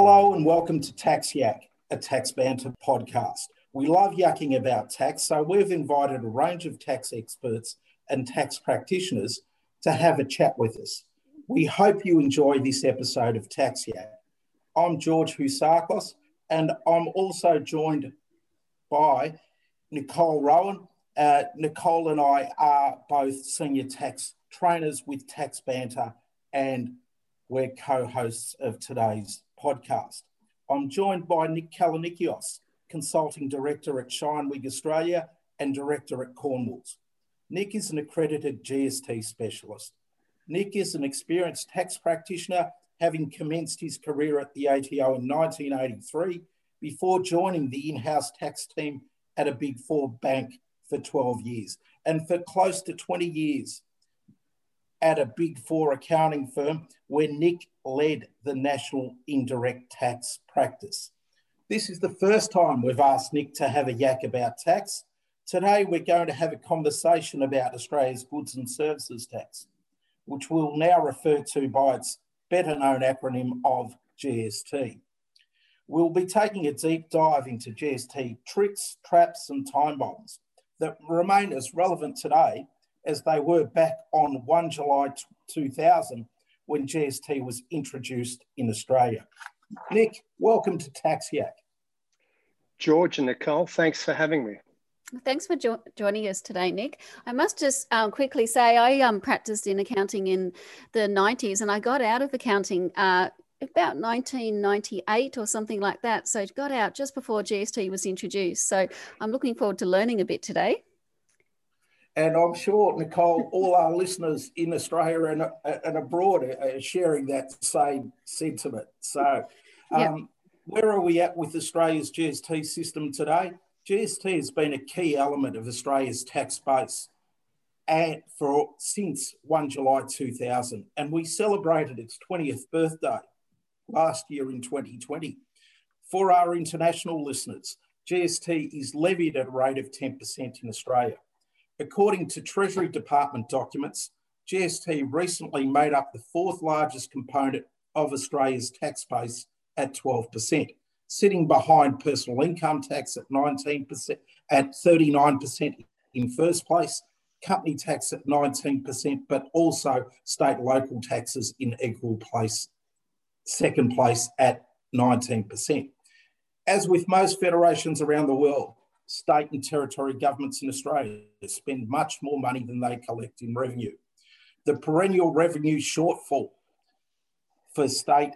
Hello and welcome to Tax Yak, a tax banter podcast. We love yakking about tax, so we've invited a range of tax experts and tax practitioners to have a chat with us. We hope you enjoy this episode of Tax Yak. I'm George Housakos, and I'm also joined by Nicole Rowan. Uh, Nicole and I are both senior tax trainers with Tax Banter, and we're co hosts of today's podcast. I'm joined by Nick Kallinikios, Consulting Director at Shine ShineWing Australia and Director at Cornwalls. Nick is an accredited GST specialist. Nick is an experienced tax practitioner, having commenced his career at the ATO in 1983 before joining the in house tax team at a Big Four bank for 12 years and for close to 20 years at a Big Four accounting firm where Nick led the national indirect tax practice. This is the first time we've asked Nick to have a yak about tax. Today, we're going to have a conversation about Australia's goods and services tax, which we'll now refer to by its better known acronym of GST. We'll be taking a deep dive into GST tricks, traps, and time bombs that remain as relevant today as they were back on 1 July 2000 when GST was introduced in Australia. Nick, welcome to Tax Yak. George and Nicole, thanks for having me. Thanks for jo- joining us today, Nick. I must just um, quickly say I um, practiced in accounting in the 90s and I got out of accounting uh, about 1998 or something like that. So it got out just before GST was introduced. So I'm looking forward to learning a bit today. And I'm sure, Nicole, all our listeners in Australia and, and abroad are sharing that same sentiment. So, um, yep. where are we at with Australia's GST system today? GST has been a key element of Australia's tax base and for since 1 July 2000, and we celebrated its 20th birthday last year in 2020. For our international listeners, GST is levied at a rate of 10% in Australia. According to Treasury Department documents, GST recently made up the fourth largest component of Australia's tax base at 12%, sitting behind personal income tax at 19%, at 39% in first place, company tax at 19%, but also state local taxes in equal place, second place at 19%. As with most federations around the world, state and territory governments in Australia spend much more money than they collect in revenue. The perennial revenue shortfall for state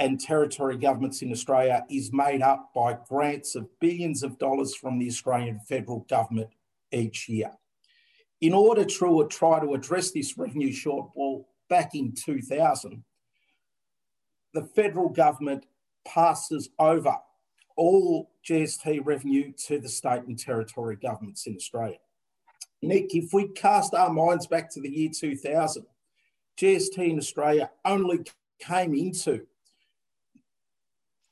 and territory governments in Australia is made up by grants of billions of dollars from the Australian federal government each year. In order to try to address this revenue shortfall back in 2000, the federal government passes over all GST revenue to the state and territory governments in Australia. Nick, if we cast our minds back to the year 2000, GST in Australia only came into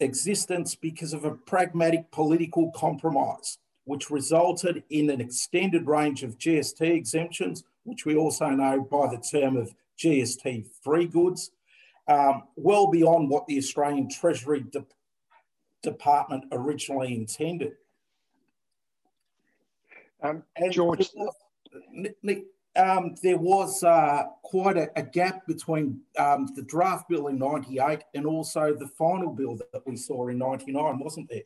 existence because of a pragmatic political compromise, which resulted in an extended range of GST exemptions, which we also know by the term of GST free goods, um, well beyond what the Australian Treasury De- department originally intended. Um, George, Nick, um, there was uh, quite a, a, gap between um, the draft bill in 98 and also the final bill that, we saw in 99, wasn't there?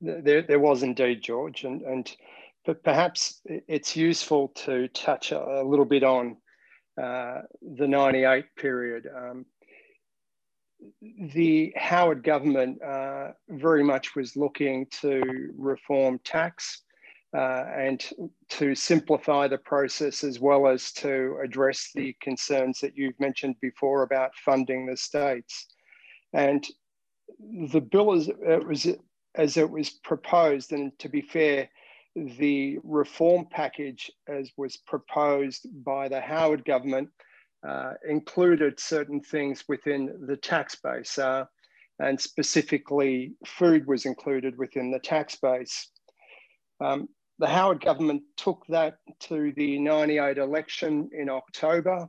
There, there was indeed, George. And, and but perhaps it's useful to touch a, little bit on uh, the 98 period. Um, the Howard government uh, very much was looking to reform tax uh, and to simplify the process as well as to address the concerns that you've mentioned before about funding the states. And the bill as it was, as it was proposed, and to be fair, the reform package as was proposed by the Howard government uh, included certain things within the tax base, uh, and specifically food was included within the tax base. Um, the Howard government took that to the 98 election in October,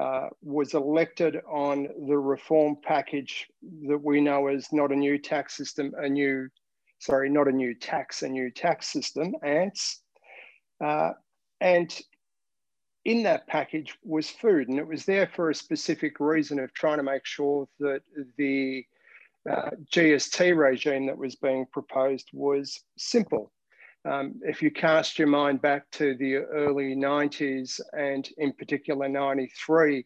uh, was elected on the reform package that we know as not a new tax system, a new, sorry, not a new tax, a new tax system, ANTS. Uh, and in that package was food, and it was there for a specific reason of trying to make sure that the uh, GST regime that was being proposed was simple. Um, if you cast your mind back to the early 90s and in particular 93,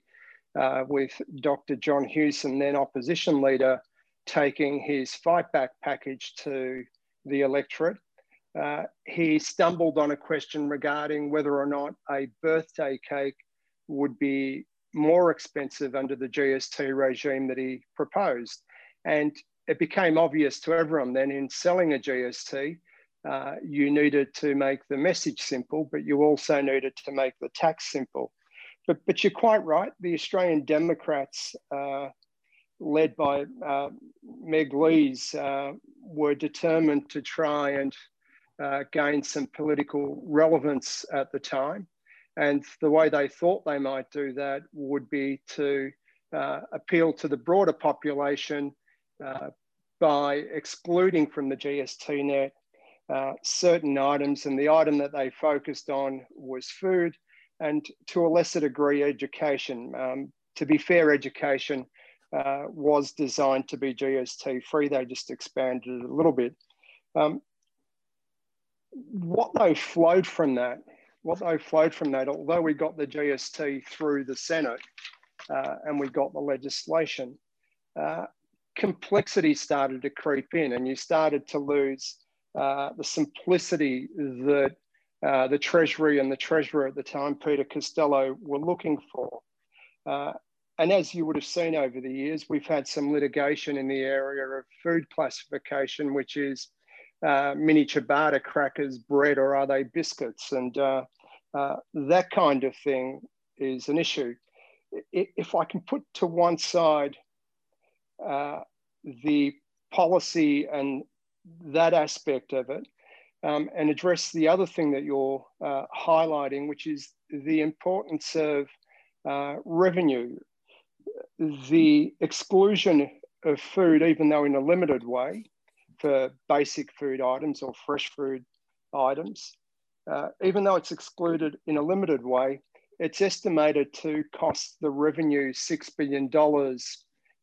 uh, with Dr. John Hewson, then opposition leader, taking his fight back package to the electorate, uh, he stumbled on a question regarding whether or not a birthday cake would be more expensive under the GST regime that he proposed. And it became obvious to everyone then in selling a GST, uh, you needed to make the message simple, but you also needed to make the tax simple. But, but you're quite right. The Australian Democrats, uh, led by uh, Meg Lees, uh, were determined to try and uh, gained some political relevance at the time. And the way they thought they might do that would be to uh, appeal to the broader population uh, by excluding from the GST net uh, certain items. And the item that they focused on was food and to a lesser degree, education. Um, to be fair, education uh, was designed to be GST free. They just expanded it a little bit. Um, what they flowed from that, what they flowed from that, although we got the GST through the Senate uh, and we got the legislation, uh, complexity started to creep in and you started to lose uh, the simplicity that uh, the Treasury and the Treasurer at the time, Peter Costello, were looking for. Uh, and as you would have seen over the years, we've had some litigation in the area of food classification, which is uh, mini ciabatta crackers, bread, or are they biscuits? And uh, uh, that kind of thing is an issue. If I can put to one side uh, the policy and that aspect of it, um, and address the other thing that you're uh, highlighting, which is the importance of uh, revenue. The exclusion of food, even though in a limited way, for basic food items or fresh food items. Uh, even though it's excluded in a limited way, it's estimated to cost the revenue $6 billion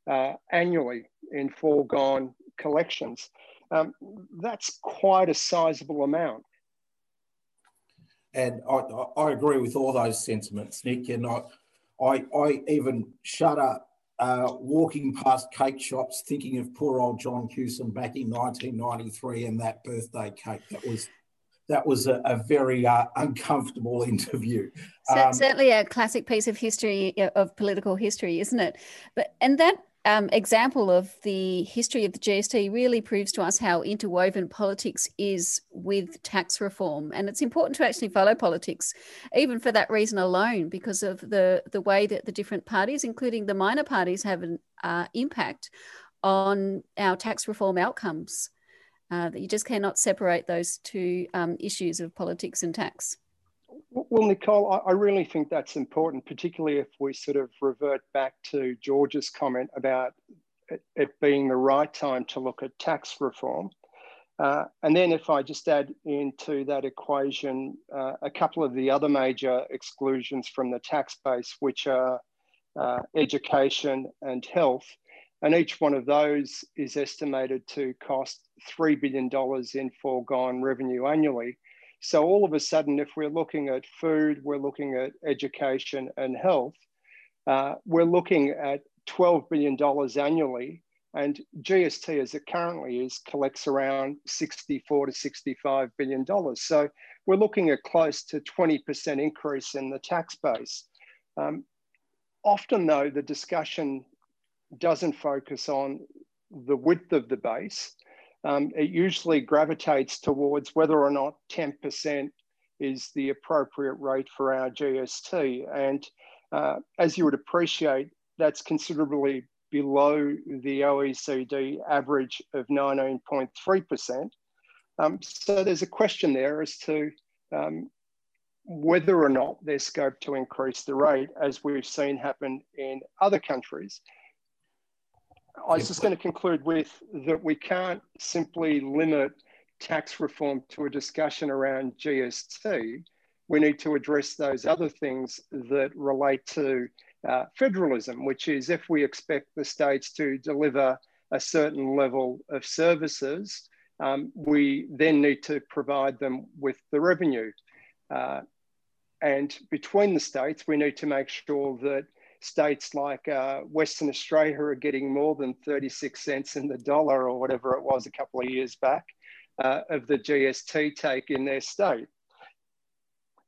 uh, annually in foregone collections. Um, that's quite a sizable amount. And I, I, agree with all those sentiments, Nick. And I, I, I even shudder uh, walking past cake shops, thinking of poor old John Hewson back in 1993 and that birthday cake. That was that was a, a very uh, uncomfortable interview. Um, certainly a classic piece of history of political history, isn't it? But and that um, example of the history of the GST really proves to us how interwoven politics is with tax reform. And it's important to actually follow politics, even for that reason alone, because of the, the way that the different parties, including the minor parties, have an uh, impact on our tax reform outcomes. Uh, that you just cannot separate those two um, issues of politics and tax. Well, Nicole, I really think that's important, particularly if we sort of revert back to George's comment about it, being the right time to look at tax reform. Uh, and then if I just add into that equation uh, a couple of the other major exclusions from the tax base, which are uh, education and health, and each one of those is estimated to cost $3 billion in foregone revenue annually. So all of a sudden, if we're looking at food, we're looking at education and health, uh, we're looking at $12 billion annually. And GST, as it currently is, collects around 64 to 65 billion dollars. So we're looking at close to 20% increase in the tax base. Um, often, though, the discussion doesn't focus on the width of the base um, it usually gravitates towards whether or not 10% is the appropriate rate for our GST. And uh, as you would appreciate, that's considerably below the OECD average of 19.3%. Um, so there's a question there as to um, whether or not there's scope to increase the rate, as we've seen happen in other countries. I was just going to conclude with that we can't simply limit tax reform to a discussion around GST. We need to address those other things that relate to uh, federalism, which is if we expect the states to deliver a certain level of services, um, we then need to provide them with the revenue. Uh, and between the states, we need to make sure that states like uh, Western Australia are getting more than 36 cents in the dollar or whatever it was a couple of years back uh, of the GST take in their state.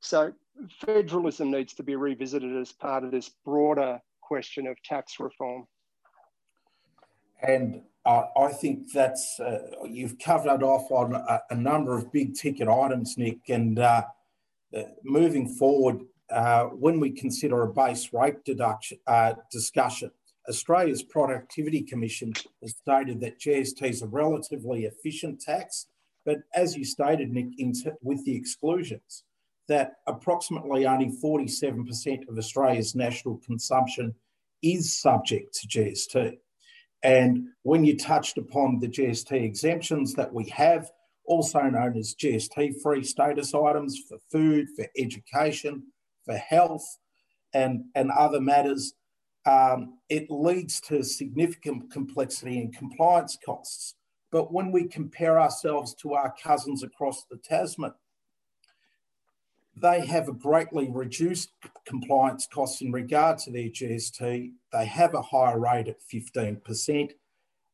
So federalism needs to be revisited as part of this broader question of tax reform. And uh, I think that's, uh, you've covered off on a, a, number of big ticket items, Nick. And uh, uh moving forward, uh, when we consider a base rate deduction uh, discussion, Australia's Productivity Commission has stated that GST is a relatively efficient tax. But as you stated, Nick, with the exclusions, that approximately only 47% of Australia's national consumption is subject to GST. And when you touched upon the GST exemptions that we have, also known as GST free status items for food, for education, for health, and, and other matters, um, it leads to significant complexity and compliance costs. But when we compare ourselves to our cousins across the Tasman, they have a greatly reduced compliance costs in regard to their GST. They have a higher rate at 15%.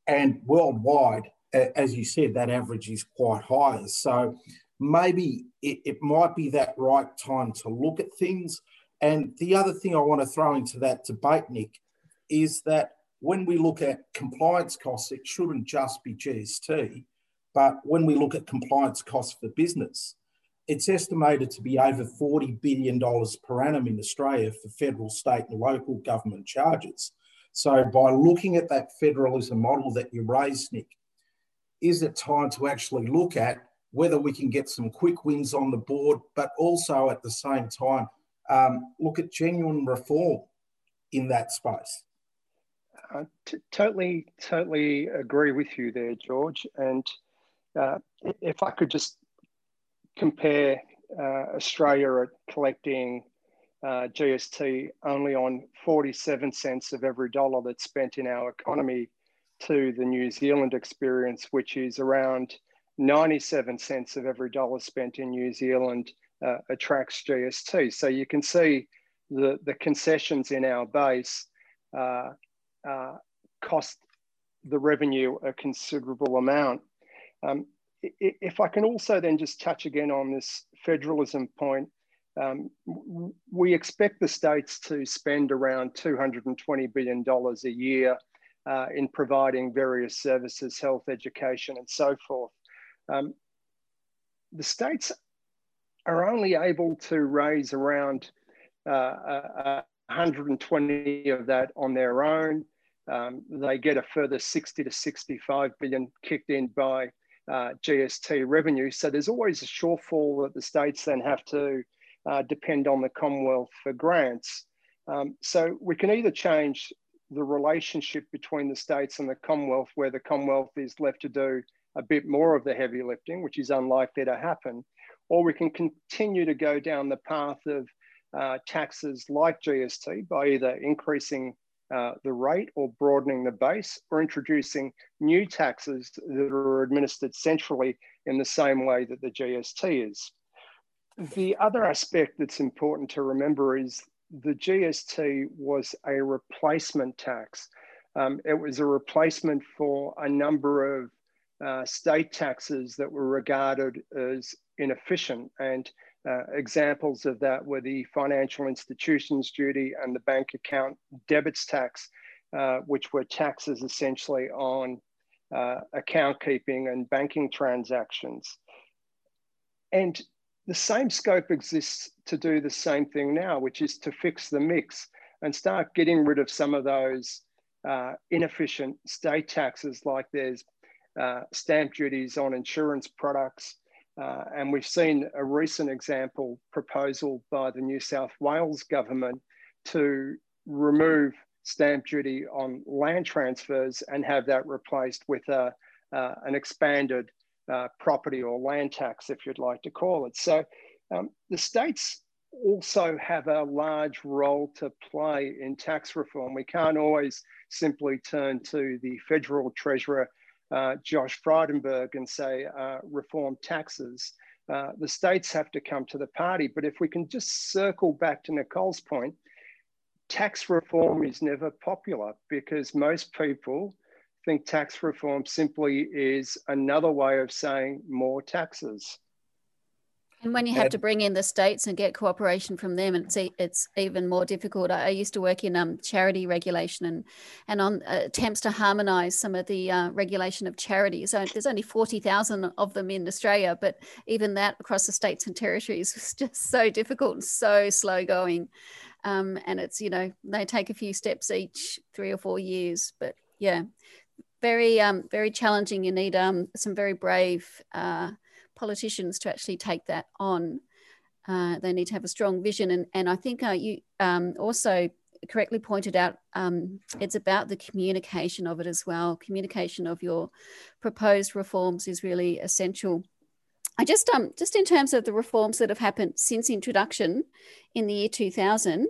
And worldwide, as you said, that average is quite high. So maybe it, it might be that right time to look at things. And the other thing I want to throw into that debate, Nick, is that when we look at compliance costs, it shouldn't just be GST, but when we look at compliance costs for business, it's estimated to be over $40 billion per annum in Australia for federal, state, and local government charges. So, by looking at that federalism model that you raised, Nick, is it time to actually look at whether we can get some quick wins on the board, but also at the same time um, look at genuine reform in that space? I t- totally, totally agree with you there, George. And uh, if I could just compare uh, Australia at collecting uh, GST only on 47 cents of every dollar that's spent in our economy to the New Zealand experience, which is around 97 cents of every dollar spent in New Zealand uh, attracts GST. So you can see the, the concessions in our base uh, uh, cost the revenue a considerable amount. Um, if I can also then just touch again on this federalism point, um, we expect the states to spend around $220 billion a year uh, in providing various services, health, education, and so forth. Um, the states are only able to raise around uh, uh, 120 of that on their own. Um, they get a further 60 to 65 billion kicked in by uh, GST revenue. So there's always a shortfall that the states then have to uh, depend on the Commonwealth for grants. Um, so we can either change the relationship between the states and the Commonwealth, where the Commonwealth is left to do a bit more of the heavy lifting, which is unlikely to happen, or we can continue to go down the path of uh, taxes like GST by either increasing uh, the rate or broadening the base or introducing new taxes that are administered centrally in the same way that the GST is. The other aspect that's important to remember is the GST was a replacement tax. Um, it was a replacement for a number of uh, state taxes that were regarded as inefficient and uh, examples of that were the financial institutions duty and the bank account debits tax, uh, which were taxes essentially on uh, account keeping and banking transactions. And the same scope exists to do the same thing now, which is to fix the mix and start getting rid of some of those uh, inefficient state taxes like there's uh, stamp duties on insurance products, Uh, and we've seen a recent example proposal by the New South Wales government to remove stamp duty on land transfers and have that replaced with a, uh, an expanded uh, property or land tax, if you'd like to call it. So um, the states also have a large role to play in tax reform. We can't always simply turn to the federal treasurer, uh, Josh Frydenberg, and say, uh, reform taxes. Uh, the states have to come to the party. But if we can just circle back to Nicole's point, tax reform is never popular because most people think tax reform simply is another way of saying more taxes. And when you have to bring in the states and get cooperation from them, it's it's even more difficult. I, used to work in um, charity regulation and and on uh, attempts to harmonise some of the uh, regulation of charities. So there's only forty thousand of them in Australia, but even that across the states and territories was just so difficult and so slow going. Um, and it's you know they take a few steps each, three or four years. But yeah, very um, very challenging. You need um, some very brave. Uh, politicians to actually take that on. Uh, they need to have a strong vision. And, and I think uh, you um, also correctly pointed out um, it's about the communication of it as well. Communication of your proposed reforms is really essential. I just um just in terms of the reforms that have happened since introduction in the year 2000,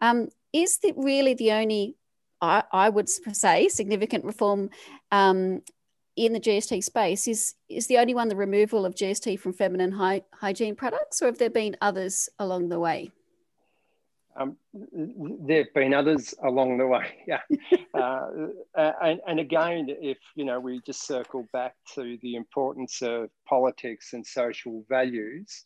um, is it really the only I, I would say significant reform um, in the GST space is is the only one the removal of GST from feminine hy- hygiene products, or have there been others along the way? Um, there have been others along the way, yeah. uh, and, and, again, if you know, we just circle back to the importance of politics and social values,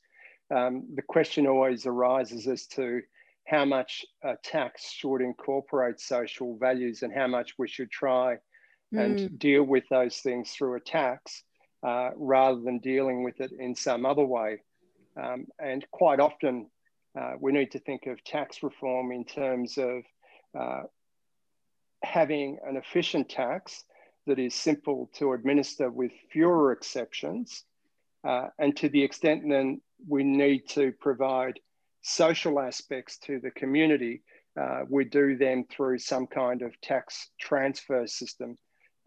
um, the question always arises as to how much a tax should incorporate social values and how much we should try and mm. deal with those things through a tax uh, rather than dealing with it in some other way. Um, and quite often, uh, we need to think of tax reform in terms of uh, having an efficient tax that is simple to administer with fewer exceptions. Uh, and to the extent then we need to provide social aspects to the community, uh, we do them through some kind of tax transfer system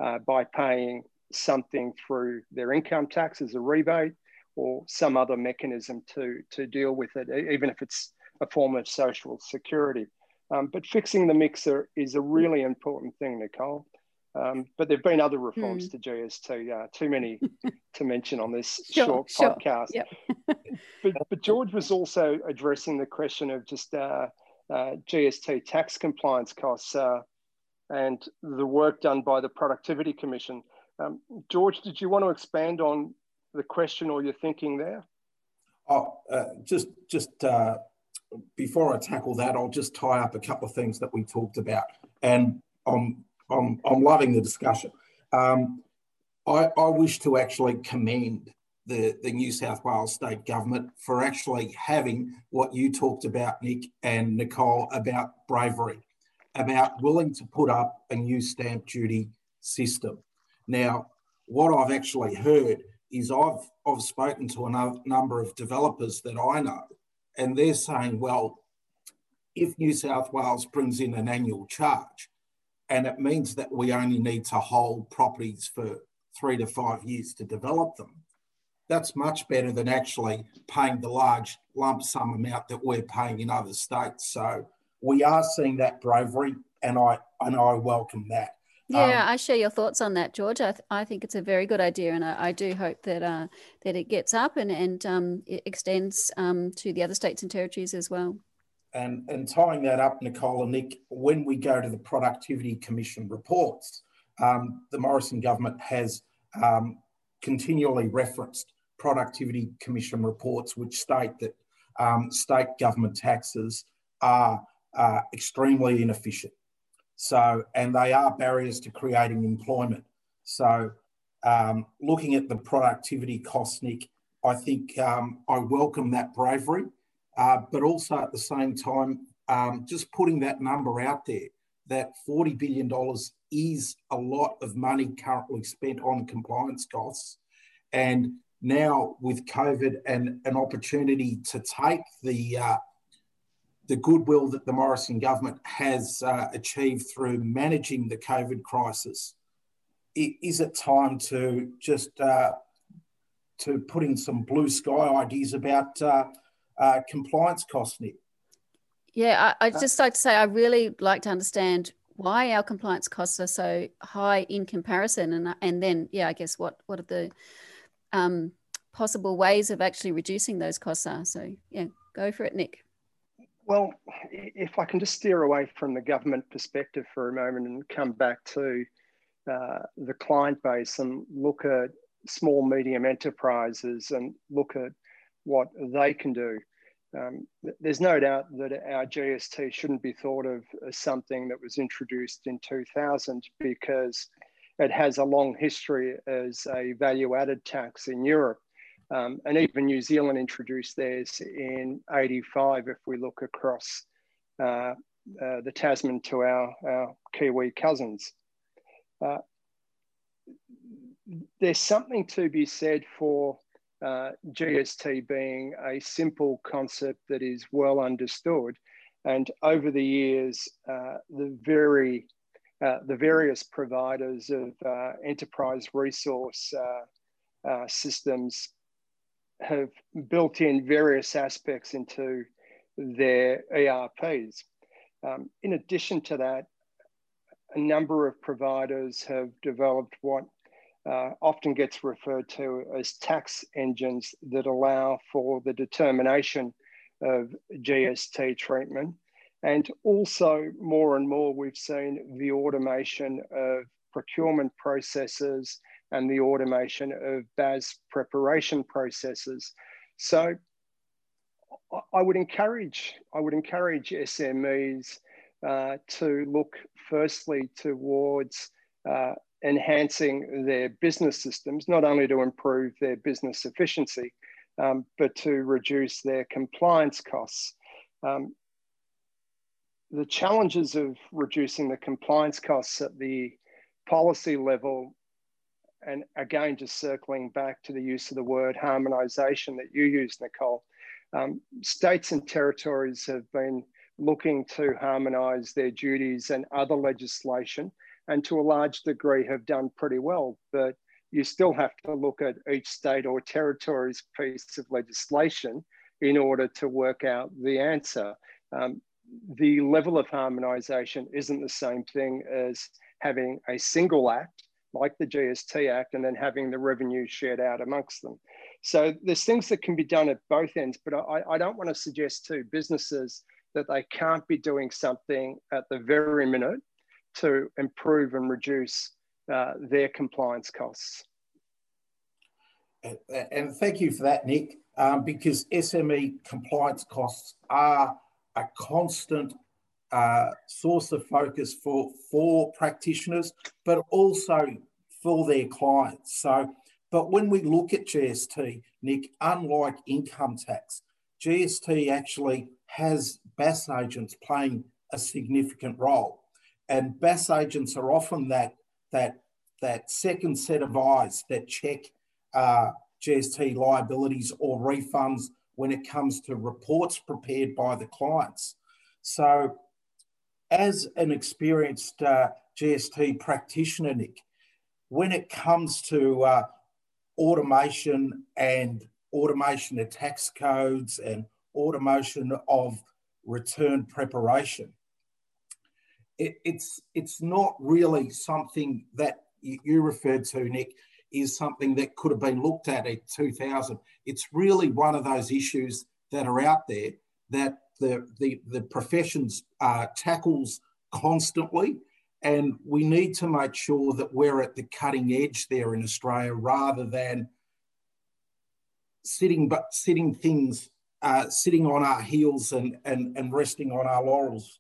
uh, by paying something through their income tax as a rebate or some other mechanism to, to deal with it, even if it's a form of social security. Um, but fixing the mixer is a really important thing, Nicole. Um, but there have been other reforms hmm. to GST, uh, too many to mention on this sure, short sure. podcast. Yep. but, but, George was also addressing the question of just uh, uh, GST tax compliance costs. And the work done by the Productivity Commission. Um, George, did you want to expand on the question or your thinking there? Oh, uh, just just uh, before I tackle that, I'll just tie up a couple of things that we talked about, and I'm I'm, I'm loving the discussion. Um, I, I wish to actually commend the, the New South Wales state government for actually having what you talked about, Nick and Nicole, about bravery about willing to put up a new stamp duty system. Now, what I've actually heard is I've, I've spoken to a number of developers that I know, and they're saying, well, if New South Wales brings in an annual charge, and it means that we only need to hold properties for three to five years to develop them, that's much better than actually paying the large lump sum amount that we're paying in other states. So we are seeing that bravery, and I and I welcome that. Yeah, um, I share your thoughts on that, George. I, th- I think it's a very good idea, and I, I do hope that uh, that it gets up and and um, it extends um, to the other states and territories as well. And and tying that up, Nicole and Nick, when we go to the Productivity Commission reports, um, the Morrison government has um, continually referenced Productivity Commission reports, which state that um, state government taxes are are extremely inefficient. So, and they are barriers to creating employment. So, um, looking at the productivity cost, Nick, I think um, I welcome that bravery, uh, but also at the same time, um, just putting that number out there that $40 billion is a lot of money currently spent on compliance costs. And now with COVID and an opportunity to take the uh, the goodwill that the Morrison government has uh, achieved through managing the COVID crisis, is it time to just uh, to put in some blue sky ideas about uh, uh, compliance costs, Nick? Yeah, I, would just like to say I really like to understand why our compliance costs are so high in comparison, and and then yeah, I guess what what are the um, possible ways of actually reducing those costs are. So yeah, go for it, Nick. Well, if I can just steer away from the government perspective for a moment and come back to uh, the client base and look at small medium enterprises and look at what they can do. Um, there's no doubt that our GST shouldn't be thought of as something that was introduced in 2000 because it has a long history as a value added tax in Europe. Um, and even New Zealand introduced theirs in 85 if we look across uh, uh, the Tasman to our, our Kiwi cousins. Uh, there's something to be said for uh, GST being a simple concept that is well understood. And over the years, uh, the very uh, the various providers of enterprise resource systems have built in various aspects into their ERPs. Um, in addition to that, a number of providers have developed what uh, often gets referred to as tax engines that allow for the determination of GST treatment. And also, more and more, we've seen the automation of procurement processes and the automation of BAS preparation processes. So, I would encourage I would encourage SMEs uh, to look firstly towards uh, enhancing their business systems, not only to improve their business efficiency, um, but to reduce their compliance costs. Um, the challenges of reducing the compliance costs at the policy level, and again, just circling back to the use of the word harmonisation that you used, Nicole, um, states and territories have been looking to harmonise their duties and other legislation and to a large degree have done pretty well. But you still have to look at each state or territory's piece of legislation in order to work out the answer. Um, the level of harmonisation isn't the same thing as having a single act like the GST Act and then having the revenue shared out amongst them. So there's things that can be done at both ends, but I, I don't want to suggest to businesses that they can't be doing something at the very minute to improve and reduce uh, their compliance costs. And thank you for that, Nick, um, because SME compliance costs are a constant uh, source of focus for, for practitioners, but also for their clients. So, but when we look at GST, Nick, unlike income tax, GST actually has BAS agents playing a significant role. And BAS agents are often that that that second set of eyes that check uh, GST liabilities or refunds when it comes to reports prepared by the clients. So, as an experienced uh, GST practitioner, Nick, when it comes to uh, automation and automation of tax codes and automation of return preparation, it, it's it's not really something that you referred to, Nick, is something that could have been looked at in 2000. It's really one of those issues that are out there that the the, the professions uh, tackles constantly, and we need to make sure that we're at the cutting edge there in Australia rather than sitting but sitting things uh, sitting on our heels and, and and resting on our laurels.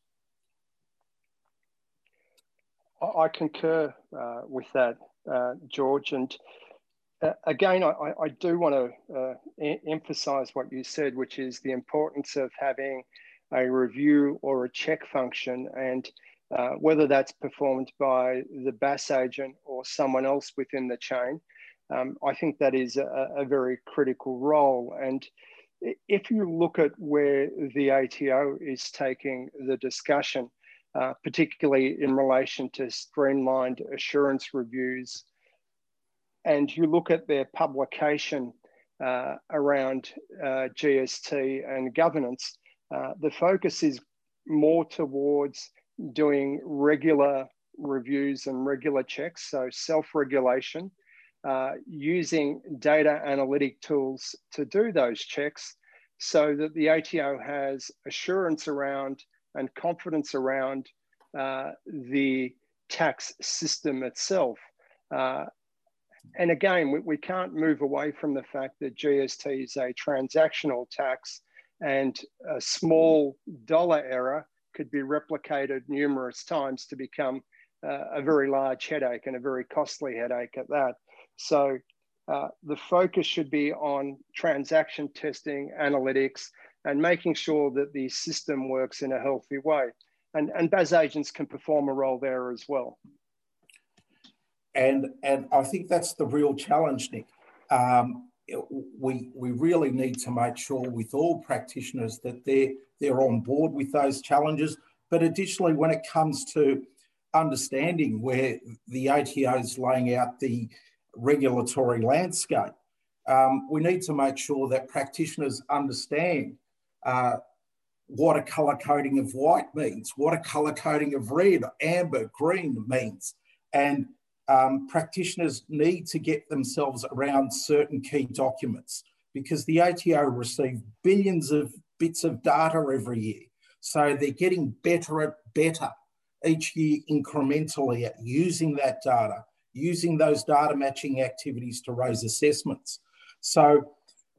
I concur uh, with that, uh, George. And uh, again, I, I, do want to uh, e- emphasize what you said, which is the importance of having a review or a check function. And uh, whether that's performed by the BAS agent or someone else within the chain, Um, I think that is a, a, very critical role. And if you look at where the ATO is taking the discussion, uh, particularly in relation to streamlined assurance reviews, and you look at their publication uh, around uh, GST and governance, uh, the focus is more towards doing regular reviews and regular checks, so self-regulation, uh, using data analytic tools to do those checks so that the ATO has assurance around and confidence around uh, the tax system itself. Uh, and again, we, we, can't move away from the fact that GST is a transactional tax and a small dollar error could be replicated numerous times to become uh, a very large headache and a very costly headache at that. So uh, the focus should be on transaction testing, analytics, and making sure that the system works in a healthy way. And, and BAS agents can perform a role there as well. And, and I think that's the real challenge, Nick. Um, we, we really need to make sure with all practitioners that they're, they're on board with those challenges. But additionally, when it comes to understanding where the ATO is laying out the regulatory landscape, um, we need to make sure that practitioners understand uh, what a colour coding of white means, what a colour coding of red, amber, green means. And um, practitioners need to get themselves around certain key documents because the ATO receive billions of bits of data every year. So they're getting better at better each year incrementally at using that data, using those data matching activities to raise assessments. So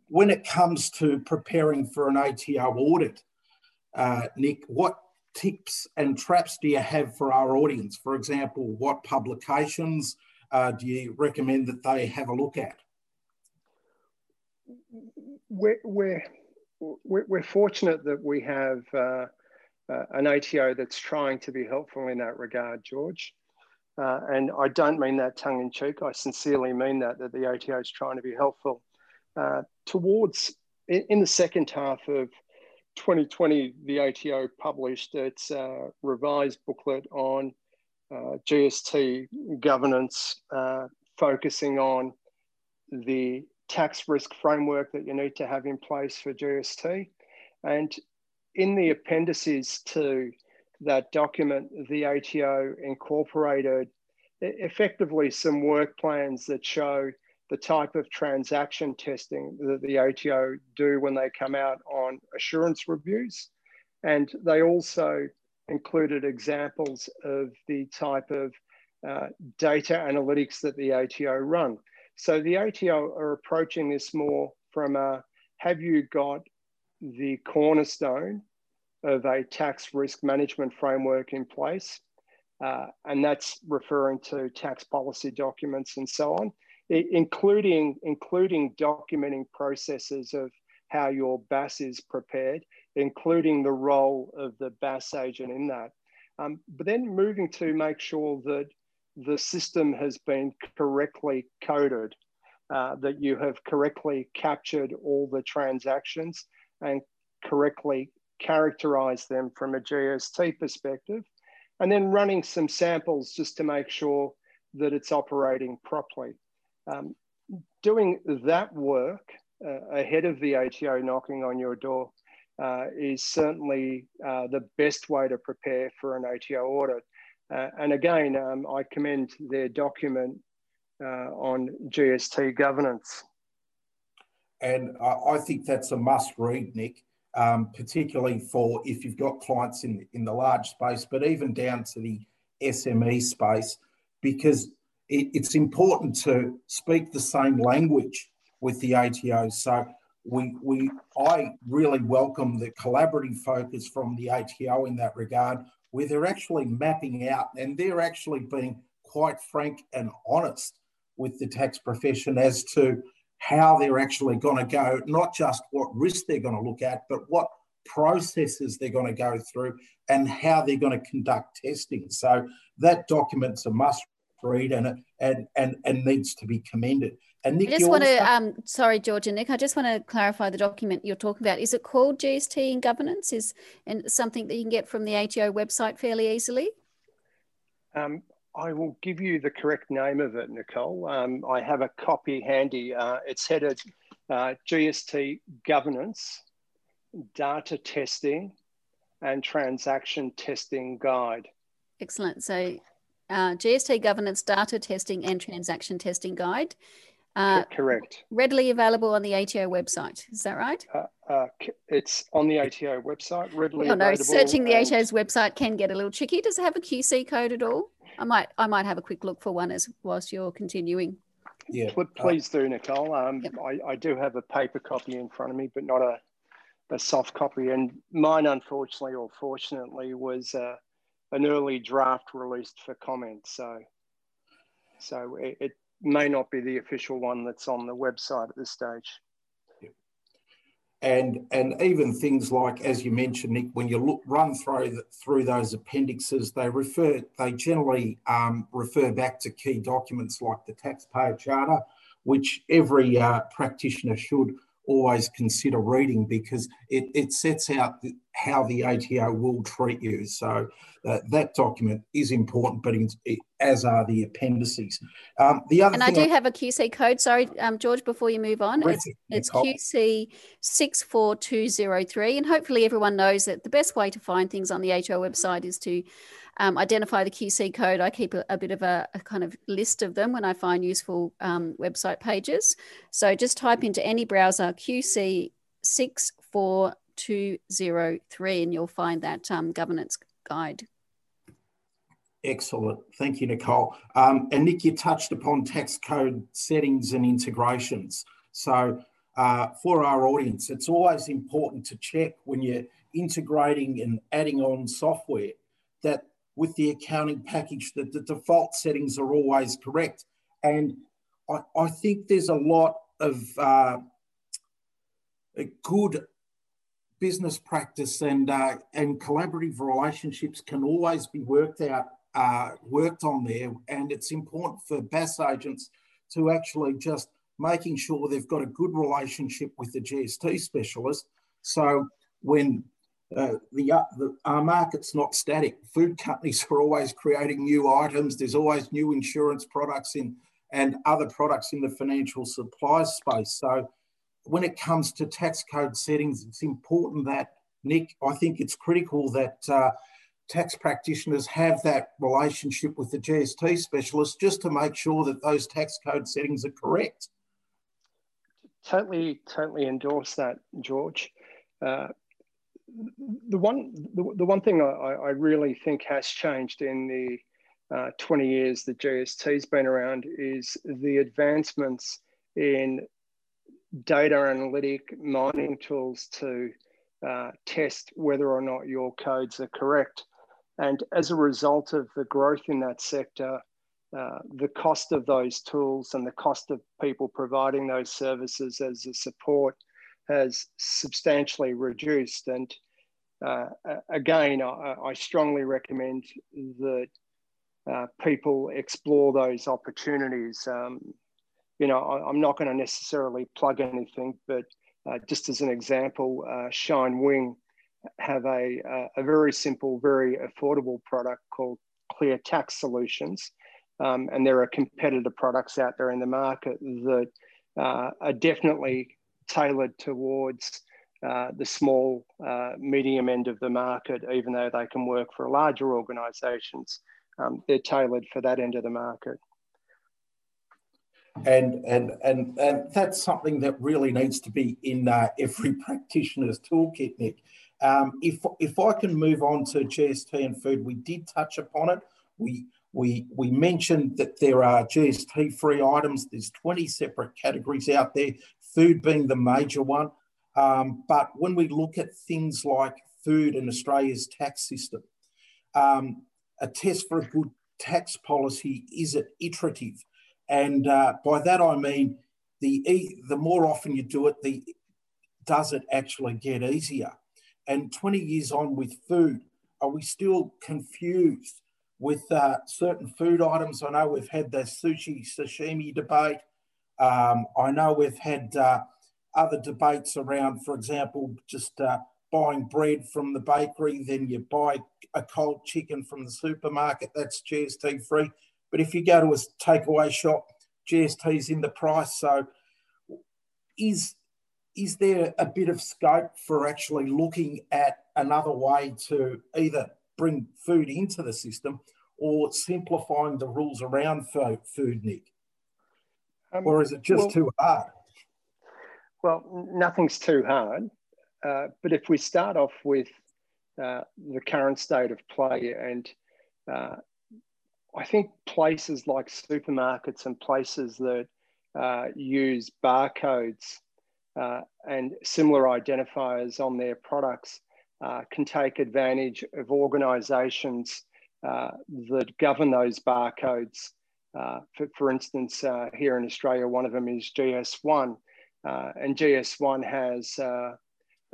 when it comes to preparing for an ATO audit, uh, Nick, what tips and traps do you have for our audience? For example, what publications uh, do you recommend that they have a look at? We're, we're, we're fortunate that we have uh, uh, an ATO that's trying to be helpful in that regard, George. Uh, and I don't mean that tongue in cheek. I sincerely mean that, that the ATO is trying to be helpful. Uh, towards, in, in, the second half of 2020, the ATO published its uh, revised booklet on uh, GST governance, uh, focusing on the tax risk framework that you need to have in place for GST. And in the appendices to that document, the ATO incorporated effectively some work plans that show the type of transaction testing that the ATO do when they come out on assurance reviews. And they also included examples of the type of uh, data analytics that the ATO run. So the ATO are approaching this more from a have you got the cornerstone of a tax risk management framework in place? Uh, and that's referring to tax policy documents and so on, including, including documenting processes of how your BAS is prepared, including the role of the BAS agent in that. Um, but then moving to make sure that the system has been correctly coded, uh, that you have correctly captured all the transactions and correctly characterized them from a GST perspective, and then running some samples just to make sure that it's operating properly. Um, doing that work uh, ahead of the ATO knocking on your door uh, is certainly uh, the best way to prepare for an ATO audit. Uh, and again, um, I commend their document uh, on GST governance. And I think that's a must read, Nick, um, particularly for if you've got clients in, in the large space, but even down to the SME space, because it, it's important to speak the same language with the ATO. So we, we, I really welcome the collaborative focus from the ATO in that regard, where they're actually mapping out and they're actually being quite frank and honest with the tax profession as to how they're actually going to go, not just what risk they're going to look at, but what processes they're going to go through and how they're going to conduct testing. So that document's a must read and, and, and, and needs to be commended. And Nick, I just want to, um, sorry, George and Nick, I just want to clarify the document you're talking about. Is it called GST in governance? Is and something that you can get from the ATO website fairly easily? Um, I will give you the correct name of it, Nicole. Um, I have a copy handy. Uh, it's headed uh, GST Governance, Data Testing, and Transaction Testing Guide. Excellent. So, uh, GST Governance, Data Testing, and Transaction Testing Guide. Uh, Correct. Readily available on the ATO website. Is that right? Uh, uh, it's on the ATO website. Readily oh, no, available. Searching the ATO's website can get a little tricky. Does it have a QC code at all? I might I might have a quick look for one as whilst you're continuing. Yeah, please do, Nicole. Um, yep. I, I do have a paper copy in front of me, but not a, a soft copy. And mine, unfortunately or fortunately, was uh, an early draft released for comment. So, so it, it may not be the official one that's on the website at this stage and and even things like as you mentioned nick when you look run through the, through those appendixes they refer they generally um, refer back to key documents like the taxpayer charter which every uh, practitioner should always consider reading because it, it sets out how the ATO will treat you. So uh, that document is important, but it, as are the appendices. Um, the other and I do I, have a QC code. Sorry, um, George, before you move on, it's, it's QC six four two zero three, and hopefully everyone knows that the best way to find things on the ATO website is to um, identify the QC code. I keep a, a bit of a, a, kind of list of them when I find useful um, website pages. So just type into any browser QC six four two zero three, and you'll find that um, governance guide. Excellent. Thank you, Nicole. Um, and Nick, you touched upon tax code settings and integrations. So uh, for our audience, it's always important to check when you're integrating and adding on software that with the accounting package that the default settings are always correct. And I, I think there's a lot of uh, good business practice and uh, and collaborative relationships can always be worked out, uh, worked on there. And it's important for BAS agents to actually just making sure they've got a good relationship with the GST specialist. So when uh, the, uh, the, our market's not static. Food companies are always creating new items. There's always new insurance products in and other products in the financial supply space. So when it comes to tax code settings, it's important that Nick, I think it's critical that uh, tax practitioners have that relationship with the GST specialist just to make sure that those tax code settings are correct. Totally, totally endorse that, George. Uh, the one the, the one thing I, I, really think has changed in the uh, 20 years that GST's been around is the advancements in data analytic mining tools to uh, test whether or not your codes are correct. And as a result of the growth in that sector, uh, the cost of those tools and the cost of people providing those services as a support has substantially reduced. And uh, again, I, I, strongly recommend that uh, people explore those opportunities. Um, you know, I, am not going to necessarily plug anything, but uh, just as an example, uh, ShineWing have a, a very simple, very affordable product called Clear Tax Solutions. Um, and there are competitor products out there in the market that uh, are definitely tailored towards uh, the small, uh, medium end of the market, even though they can work for larger organisations. Um, they're tailored for that end of the market. And, and, and, and that's something that really needs to be in uh, every practitioner's toolkit, Nick. Um, if, if I can move on to GST and food, we did touch upon it. We, we, we mentioned that there are GST free items. There's 20 separate categories out there, food being the major one. Um, but when we look at things like food in Australia's tax system, um, a test for a good tax policy is it iterative? And uh, by that I mean the the more often you do it, the does it actually get easier? And 20 years on with food, are we still confused with uh, certain food items? I know we've had the sushi sashimi debate. Um, I know we've had uh, other debates around, for example, just uh, buying bread from the bakery, then you buy a cold chicken from the supermarket, that's GST free. But if you go to a takeaway shop, GST is in the price. So is is there a bit of scope for actually looking at another way to either bring food into the system or simplifying the rules around food, Nick? Um, or is it just well, too hard? Well, nothing's too hard. Uh, but if we start off with uh, the current state of play, and uh, I think places like supermarkets and places that uh, use barcodes uh, and similar identifiers on their products can take advantage of organisations that govern those barcodes. For, for, instance, here in Australia, one of them is GS1, and GS1 has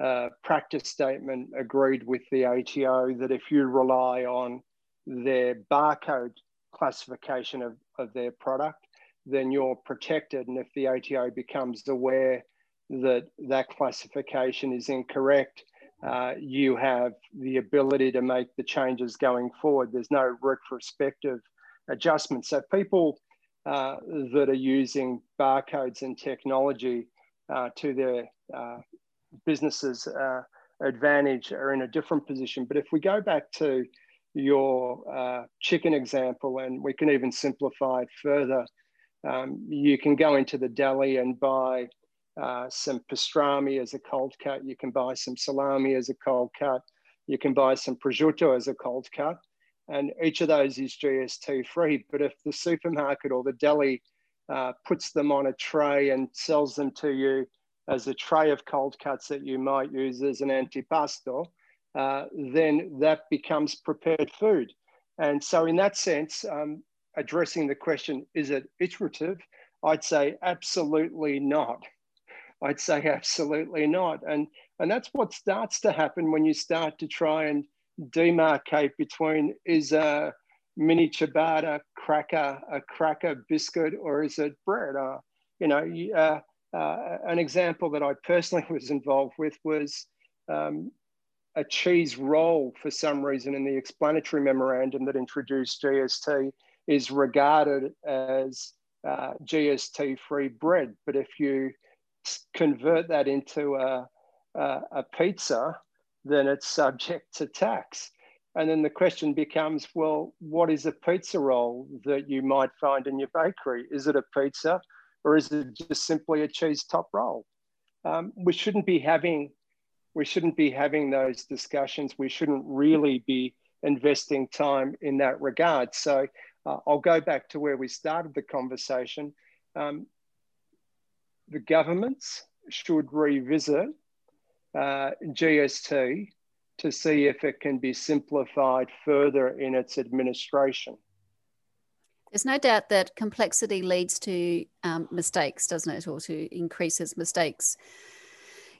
uh, practice statement agreed with the ATO that if you rely on their barcode classification of, of their product, then you're protected. And if the ATO becomes aware that that classification is incorrect, uh, you have the ability to make the changes going forward. There's no retrospective adjustment. So people uh, that are using barcodes and technology uh, to their uh, businesses uh, advantage are in a different position. But if we go back to your uh, chicken example, and we can even simplify it further, um, you can go into the deli and buy uh, some pastrami as a cold cut. You can buy some salami as a cold cut. You can buy some prosciutto as a cold cut. And each of those is GST free. But if the supermarket or the deli uh, puts them on a tray and sells them to you as a tray of cold cuts that you might use as an antipasto, uh, then that becomes prepared food. And so, in that sense, um, addressing the question, is it iterative? I'd say absolutely not. I'd say absolutely not. And, and that's what starts to happen when you start to try and demarcate between is a mini ciabatta cracker a cracker biscuit or is it bread? Uh, you know, uh, uh, an example that I personally was involved with was um, a cheese roll for some reason in the explanatory memorandum that introduced GST is regarded as uh, GST free bread. But if you convert that into a, a, a pizza, then it's subject to tax. And then the question becomes well, what is a pizza roll that you might find in your bakery? Is it a pizza? or is it just simply a cheese top roll? Um, we shouldn't be having we shouldn't be having those discussions. We shouldn't really be investing time in that regard. So uh, I'll go back to where we started the conversation. Um, the governments should revisit uh, GST to see if it can be simplified further in its administration. There's no doubt that complexity leads to um, mistakes, doesn't it, or to increases mistakes.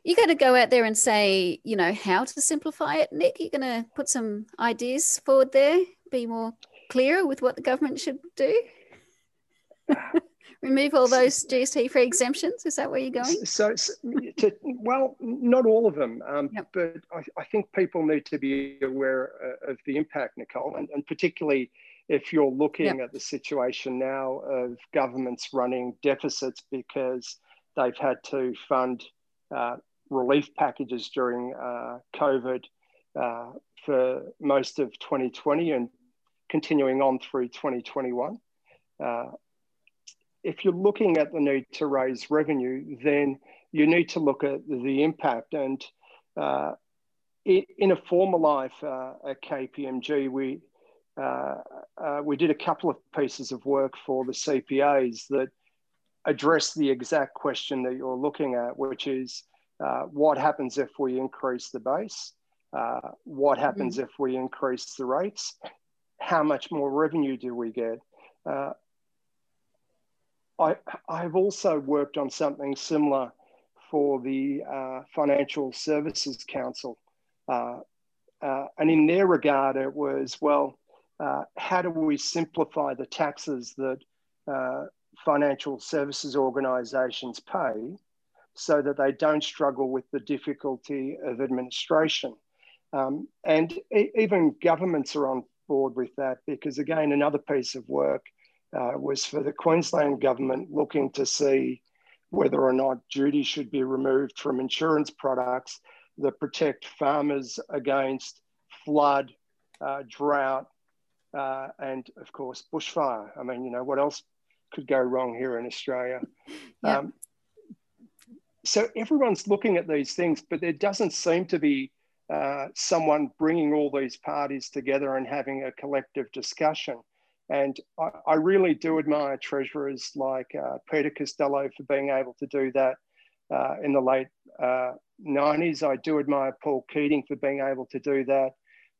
You're going to go out there and say, you know, how to simplify it, Nick. You're going to put some ideas forward there, be more clearer with what the government should do. Remove all those GST free exemptions. Is that where you're going? So, so to, well, not all of them, um, yep. but I, I, think people need to be aware uh, of the impact, Nicole, and, and particularly if you're looking yep. at the situation now of governments running deficits because they've had to fund uh, relief packages during uh, COVID uh, for most of 2020 and continuing on through 2021. If you're looking at the need to raise revenue, then you need to look at the impact. And uh, in a former life uh, at KPMG, we uh, uh, we did a couple of pieces of work for the CPAs that address the exact question that you're looking at, which is uh, what happens if we increase the base? Uh, what happens mm-hmm. if we increase the rates? How much more revenue do we get? Uh, I, I've also worked on something similar for the uh, Financial Services Council. and in their regard, it was well, uh, how do we simplify the taxes that uh, financial services organisations pay so that they don't struggle with the difficulty of administration. Um, and e even governments are on board with that because, again, another piece of work uh, was for the Queensland government looking to see whether or not duty should be removed from insurance products that protect farmers against flood, uh, drought, uh, and of course bushfire. I mean, you know, what else could go wrong here in Australia? Yep. Um, so everyone's looking at these things, but there doesn't seem to be uh, someone bringing all these parties together and having a collective discussion. And I, I really do admire treasurers like uh, Peter Costello for being able to do that uh, in the late 90s. Uh, I do admire Paul Keating for being able to do that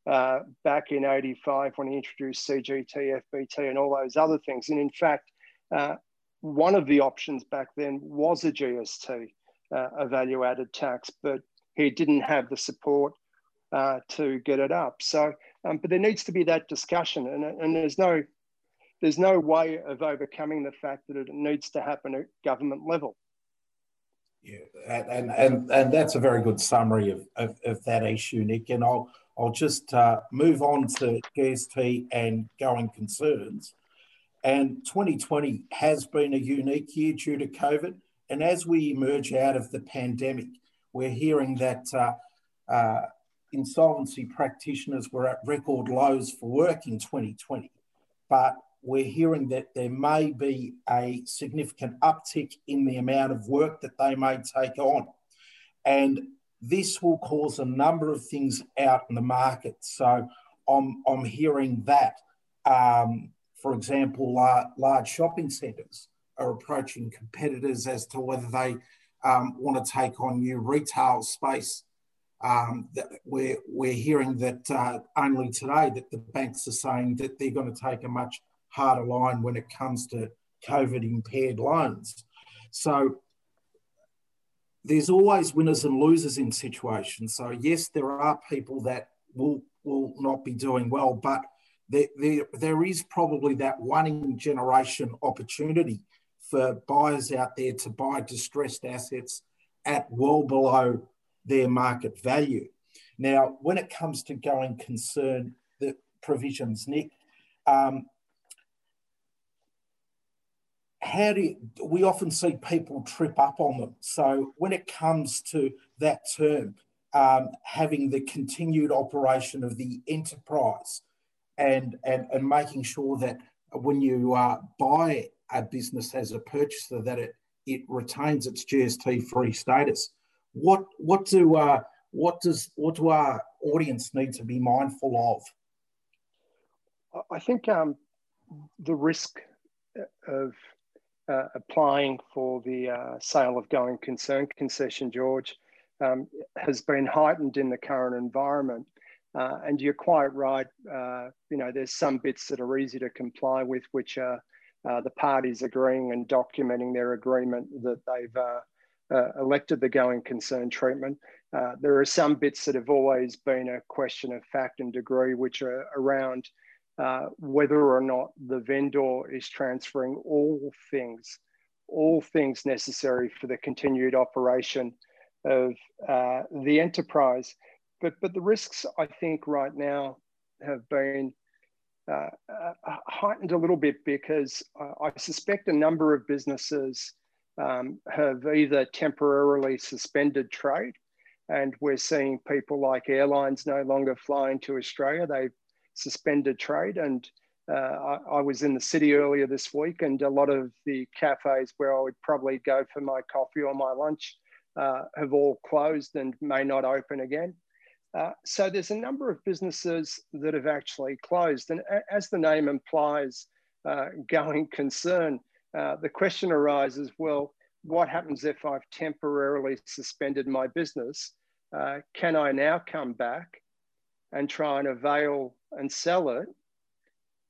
uh, back in 85 when he introduced CGT, FBT, and all those other things. And in fact, uh, one of the options back then was a GST, a value added tax, but he didn't have the support uh, to get it up. So, um, but there needs to be that discussion, and, and there's no there's no way of overcoming the fact that it needs to happen at government level. Yeah, and and and that's a very good summary of, of, of that issue, Nick. And I'll I'll just uh, move on to GST and going concerns. And 2020 has been a unique year due to COVID. And as we emerge out of the pandemic, we're hearing that uh, uh, insolvency practitioners were at record lows for work in 2020. But we're hearing that there may be a significant uptick in the amount of work that they may take on. And this will cause a number of things out in the market. So I'm, I'm hearing that, um, for example, uh, large shopping centres are approaching competitors as to whether they um, want to take on new retail space. Um, we're, we're hearing that uh, only today that the banks are saying that they're going to take a much harder line when it comes to COVID impaired loans. So there's always winners and losers in situations. So yes, there are people that will will not be doing well, but there, there, there is probably that one in generation opportunity for buyers out there to buy distressed assets at well below their market value. Now, when it comes to going concern the provisions, Nick, um, how do you, we often see people trip up on them? So when it comes to that term, um, having the continued operation of the enterprise and, and, and making sure that when you uh, buy a business as a purchaser, that it, it retains its GST free status. What, what, do, uh, what, does, what do our audience need to be mindful of? I think um, the risk of uh, applying for the uh, sale of going concern concession, George, um, has been heightened in the current environment. Uh, and you're quite right. Uh, you know, there's some bits that are easy to comply with, which are uh, the parties agreeing and documenting their agreement that they've uh, elected the going concern treatment. there are some bits that have always been a question of fact and degree, which are around uh, whether or not the vendor is transferring all things, all things necessary for the continued operation of uh, the enterprise. But, but the risks, I think, right now have been uh, uh heightened a little bit because I suspect a number of businesses um, have either temporarily suspended trade, and we're seeing people like airlines no longer flying to Australia. They've suspended trade. And uh, I, I, was in the city earlier this week, and a lot of the cafes where I would probably go for my coffee or my lunch uh, have all closed and may not open again. Uh, so there's a number of businesses that have actually closed. And as the name implies, uh, going concern, uh, the question arises well, what happens if I've temporarily suspended my business? Uh, can I now come back and try and avail and sell it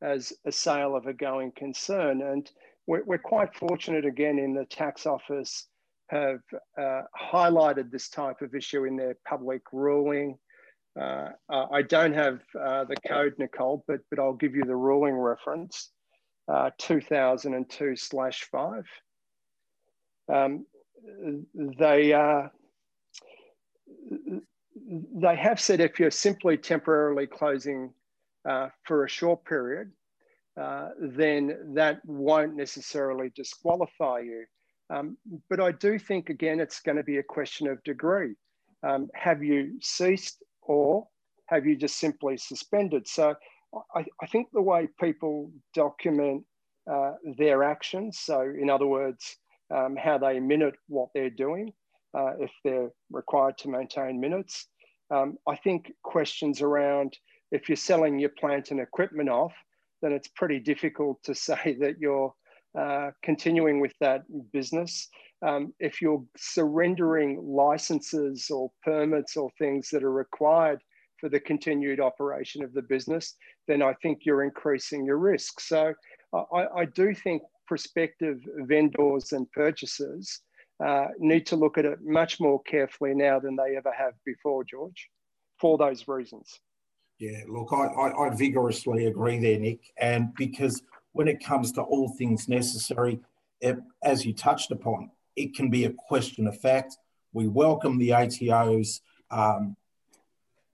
as a sale of a going concern. And we're, we're quite fortunate again in the tax office have uh, highlighted this type of issue in their public ruling. Uh, uh I don't have uh, the code, Nicole, but, but I'll give you the ruling reference. uh, 2002 slash 5. Um, they, uh, they have said if you're simply temporarily closing uh, for a short period, uh, then that won't necessarily disqualify you. Um, but I do think, again, it's going to be a question of degree. Um, have you ceased or have you just simply suspended? So I, I think the way people document uh, their actions, so in other words, um, how they minute what they're doing, uh, if they're required to maintain minutes. Um, I think questions around if you're selling your plant and equipment off, then it's pretty difficult to say that you're uh, continuing with that business. Um, if you're surrendering licenses or permits or things that are required for the continued operation of the business, then I think you're increasing your risk. So I, I do think prospective vendors and purchasers uh, need to look at it much more carefully now than they ever have before, George, for those reasons. Yeah, look, I, I, I vigorously agree there, Nick. And because when it comes to all things necessary, it, as you touched upon, it can be a question of fact. We welcome the ATO's um,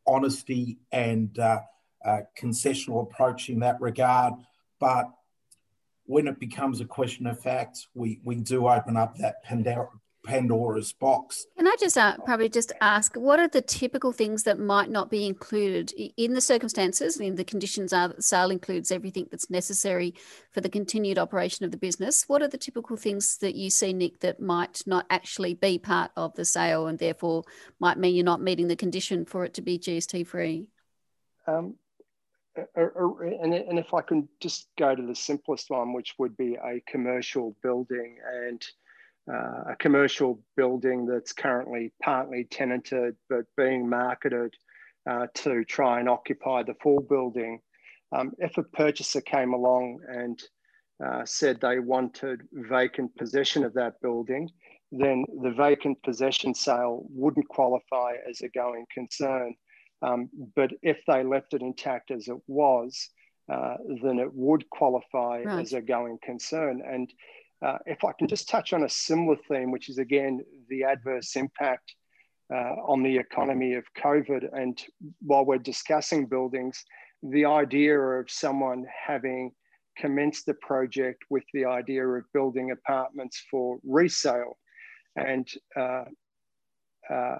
honesty and uh, uh, concessional approach in that regard. But when it becomes a question of fact, we, we do open up that Pandora, Pandora's box. Can I just uh, probably just ask, what are the typical things that might not be included in the circumstances? I mean, the conditions are that the sale includes everything that's necessary for the continued operation of the business. What are the typical things that you see, Nick, that might not actually be part of the sale and therefore might mean you're not meeting the condition for it to be GST free? Um, and, and if I can just go to the simplest one, which would be a commercial building and uh, a commercial building that's currently partly tenanted but being marketed uh, to try and occupy the full building. Um, if a purchaser came along and uh, said they wanted vacant possession of that building, then the vacant possession sale wouldn't qualify as a going concern. Um, but if they left it intact as it was, uh, then it would qualify right. as a going concern. And uh, if I can just touch on a similar theme, which is again the adverse impact uh, on the economy of COVID. And while we're discussing buildings, the idea of someone having commenced the project with the idea of building apartments for resale and uh, uh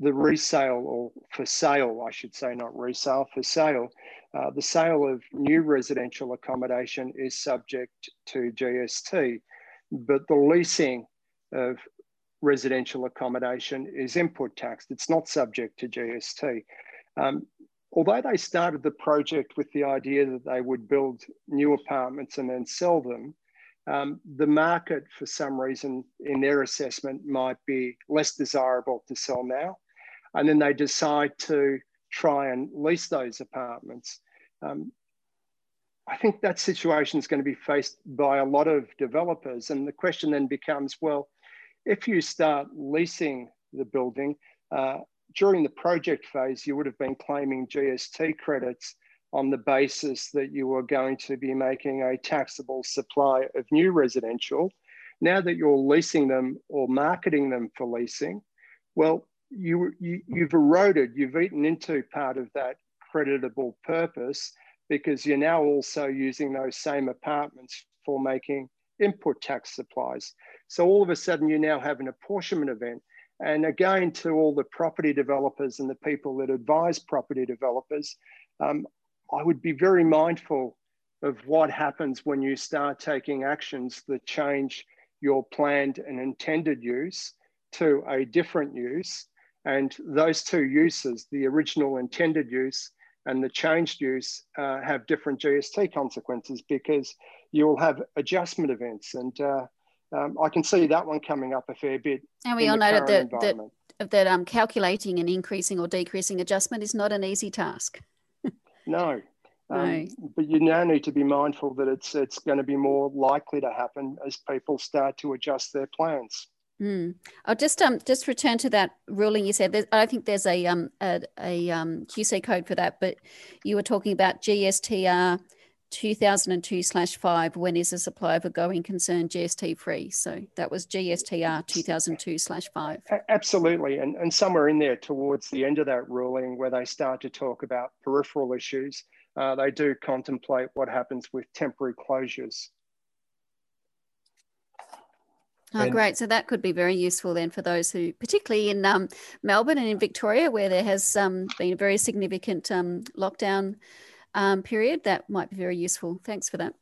the resale or for sale, I should say, not resale, for sale, uh, the sale of new residential accommodation is subject to GST, but the leasing of residential accommodation is input taxed. It's not subject to GST. Um, although they started the project with the idea that they would build new apartments and then sell them, um, the market, for some reason, in their assessment, might be less desirable to sell now. And then they decide to try and lease those apartments. Um, I think that situation is going to be faced by a lot of developers. And the question then becomes well, if you start leasing the building, uh, during the project phase, you would have been claiming GST credits on the basis that you were going to be making a taxable supply of new residential. Now that you're leasing them or marketing them for leasing, well, you, you, you've eroded, you've eaten into part of that creditable purpose because you're now also using those same apartments for making input tax supplies. So all of a sudden you now have an apportionment event. And again, to all the property developers and the people that advise property developers, um, I would be very mindful of what happens when you start taking actions that change your planned and intended use to a different use. And those two uses, the original intended use and the changed use uh, have different GST consequences because you will have adjustment events. And uh, um, I can see that one coming up a fair bit. And we all know that, that, that um, calculating an increasing or decreasing adjustment is not an easy task. no. Um, no. But you now need to be mindful that it's it's going to be more likely to happen as people start to adjust their plans. Mm. I'll just um just return to that ruling you said. I think there's a um a, a um, QC code for that, but you were talking about GSTR 2002 slash 5 when is a supply of going concern GST free? So that was GSTR 2002 slash 5. Absolutely. And, and somewhere in there towards the end of that ruling where they start to talk about peripheral issues, uh, they do contemplate what happens with temporary closures. Oh, and great. So that could be very useful then for those who, particularly in um, Melbourne and in Victoria, where there has um, been a very significant um, lockdown um, period, that might be very useful. Thanks for that.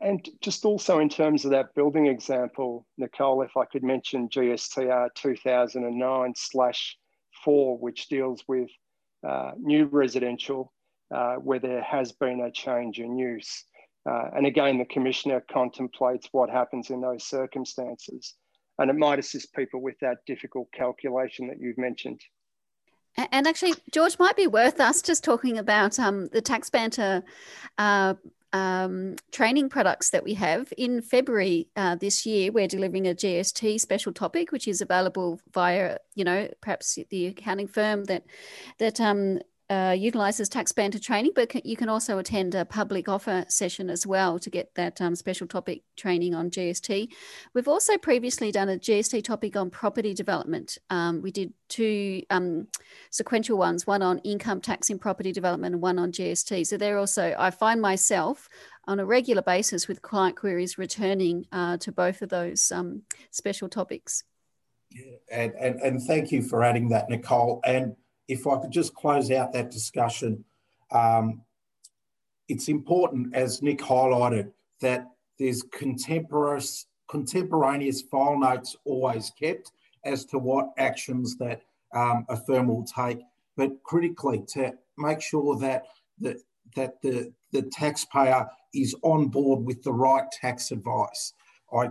And just also in terms of that building example, Nicole, if I could mention GSTR 2009 slash 4, which deals with uh, new residential uh, where there has been a change in use. Uh, and again, the Commissioner contemplates what happens in those circumstances. And it might assist people with that difficult calculation that you've mentioned. And actually, George, might be worth us just talking about um, the TaxBanter uh, um, training products that we have. In February uh, this year, we're delivering a GST special topic, which is available via, you know, perhaps the accounting firm that that um, uh, utilizes TaxBanter training, but you can also attend a public offer session as well to get that um, special topic training on GST. We've also previously done a GST topic on property development. Um, we did two um, sequential ones, one on income tax in property development and one on GST. So they're also, I find myself on a regular basis with client queries returning uh, to both of those um, special topics. Yeah, and, and, and thank you for adding that, Nicole. And if I could just close out that discussion, um, it's important, as Nick highlighted, that there's contemporaneous, contemporaneous file notes always kept as to what actions that um, a firm will take, but critically to make sure that the, that the, the taxpayer is on board with the right tax advice. I,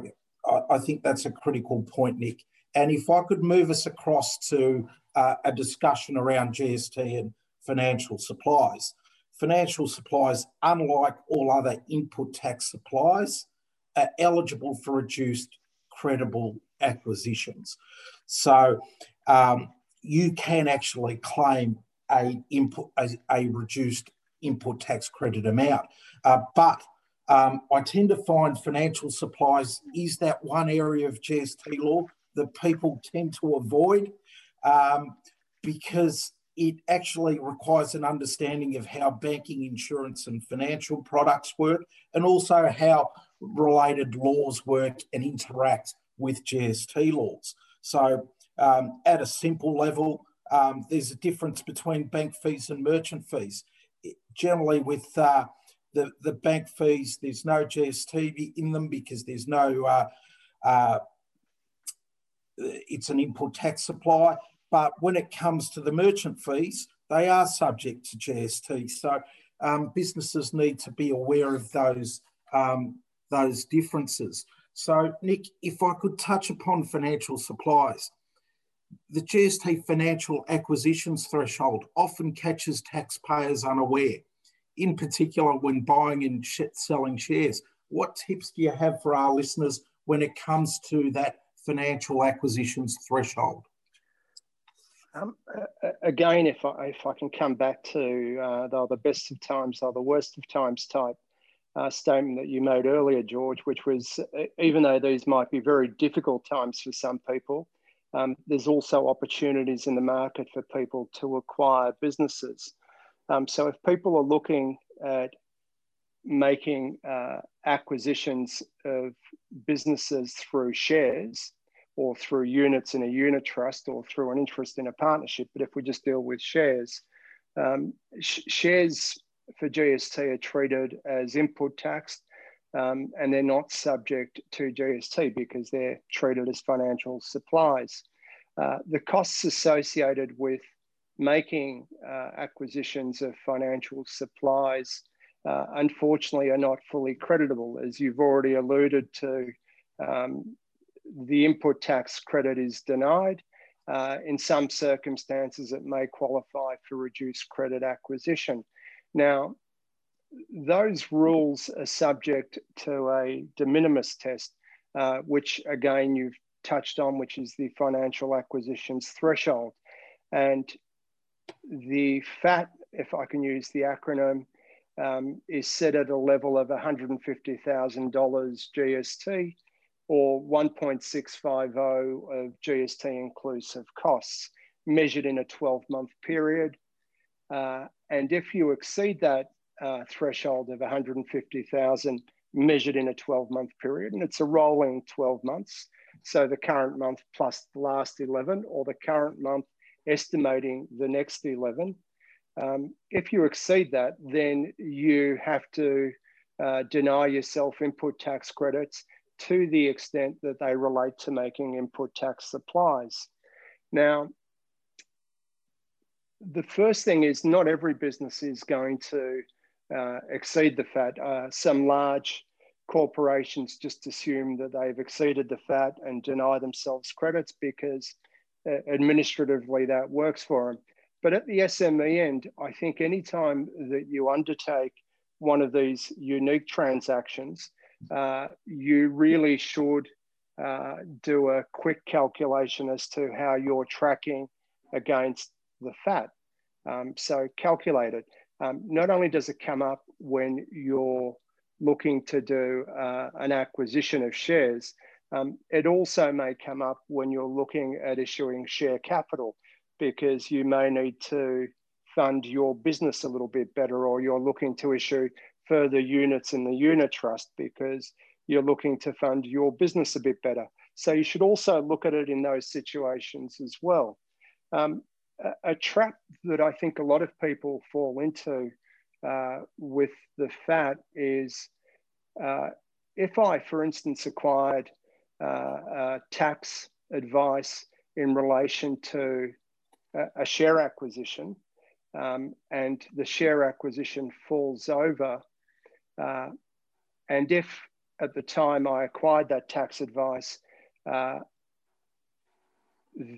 I think that's a critical point, Nick. And if I could move us across to uh, a discussion around GST and financial supplies. Financial supplies, unlike all other input tax supplies, are eligible for reduced credible acquisitions. So um, you can actually claim a, input, a, a reduced input tax credit amount. Uh, but um, I tend to find financial supplies is that one area of GST law that people tend to avoid um, because it actually requires an understanding of how banking, insurance, and financial products work, and also how related laws work and interact with GST laws. So, um, at a simple level, um, there's a difference between bank fees and merchant fees. generally, with uh, the, the bank fees, there's no GST in them because there's no, uh, uh, it's an input tax supply. But when it comes to the merchant fees, they are subject to GST. So um, businesses need to be aware of those, um, those differences. So, Nick, if I could touch upon financial supplies, the GST financial acquisitions threshold often catches taxpayers unaware, in particular when buying and selling shares. What tips do you have for our listeners when it comes to that financial acquisitions threshold? Um, again, if I, if I can come back to uh, the, the best of times or the worst of times type uh, statement that you made earlier, George, which was even though these might be very difficult times for some people, um, there's also opportunities in the market for people to acquire businesses. Um, so if people are looking at making uh, acquisitions of businesses through shares, or through units in a unit trust or through an interest in a partnership. But if we just deal with shares, um, sh shares for GST are treated as input tax um, and they're not subject to GST because they're treated as financial supplies. Uh, the costs associated with making uh, acquisitions of financial supplies uh, unfortunately are not fully creditable, as you've already alluded to. Um, the input tax credit is denied. Uh, in some circumstances, it may qualify for reduced credit acquisition. Now, those rules are subject to a de minimis test, uh, which again you've touched on, which is the financial acquisitions threshold. And the FAT, if I can use the acronym, um, is set at a level of $150,000 GST or 1.650 of GST inclusive costs measured in a 12 month period. Uh, and if you exceed that uh, threshold of 150,000 measured in a 12 month period, and it's a rolling 12 months, so the current month plus the last 11 or the current month estimating the next 11, um, if you exceed that, then you have to uh, deny yourself input tax credits to the extent that they relate to making input tax supplies. Now, the first thing is not every business is going to uh, exceed the FAT. Uh, some large corporations just assume that they've exceeded the FAT and deny themselves credits because uh, administratively that works for them. But at the SME end, I think anytime that you undertake one of these unique transactions, uh, you really should uh, do a quick calculation as to how you're tracking against the FAT. Um, so calculate it. Um, not only does it come up when you're looking to do uh, an acquisition of shares, um, it also may come up when you're looking at issuing share capital because you may need to fund your business a little bit better or you're looking to issue further units in the unit trust because you're looking to fund your business a bit better. So you should also look at it in those situations as well. Um, a, a, trap that I think a lot of people fall into uh, with the FAT is uh, if I, for instance, acquired uh, tax advice in relation to a, share acquisition, um, and the share acquisition falls over. Uh, and if at the time I acquired that tax advice, uh,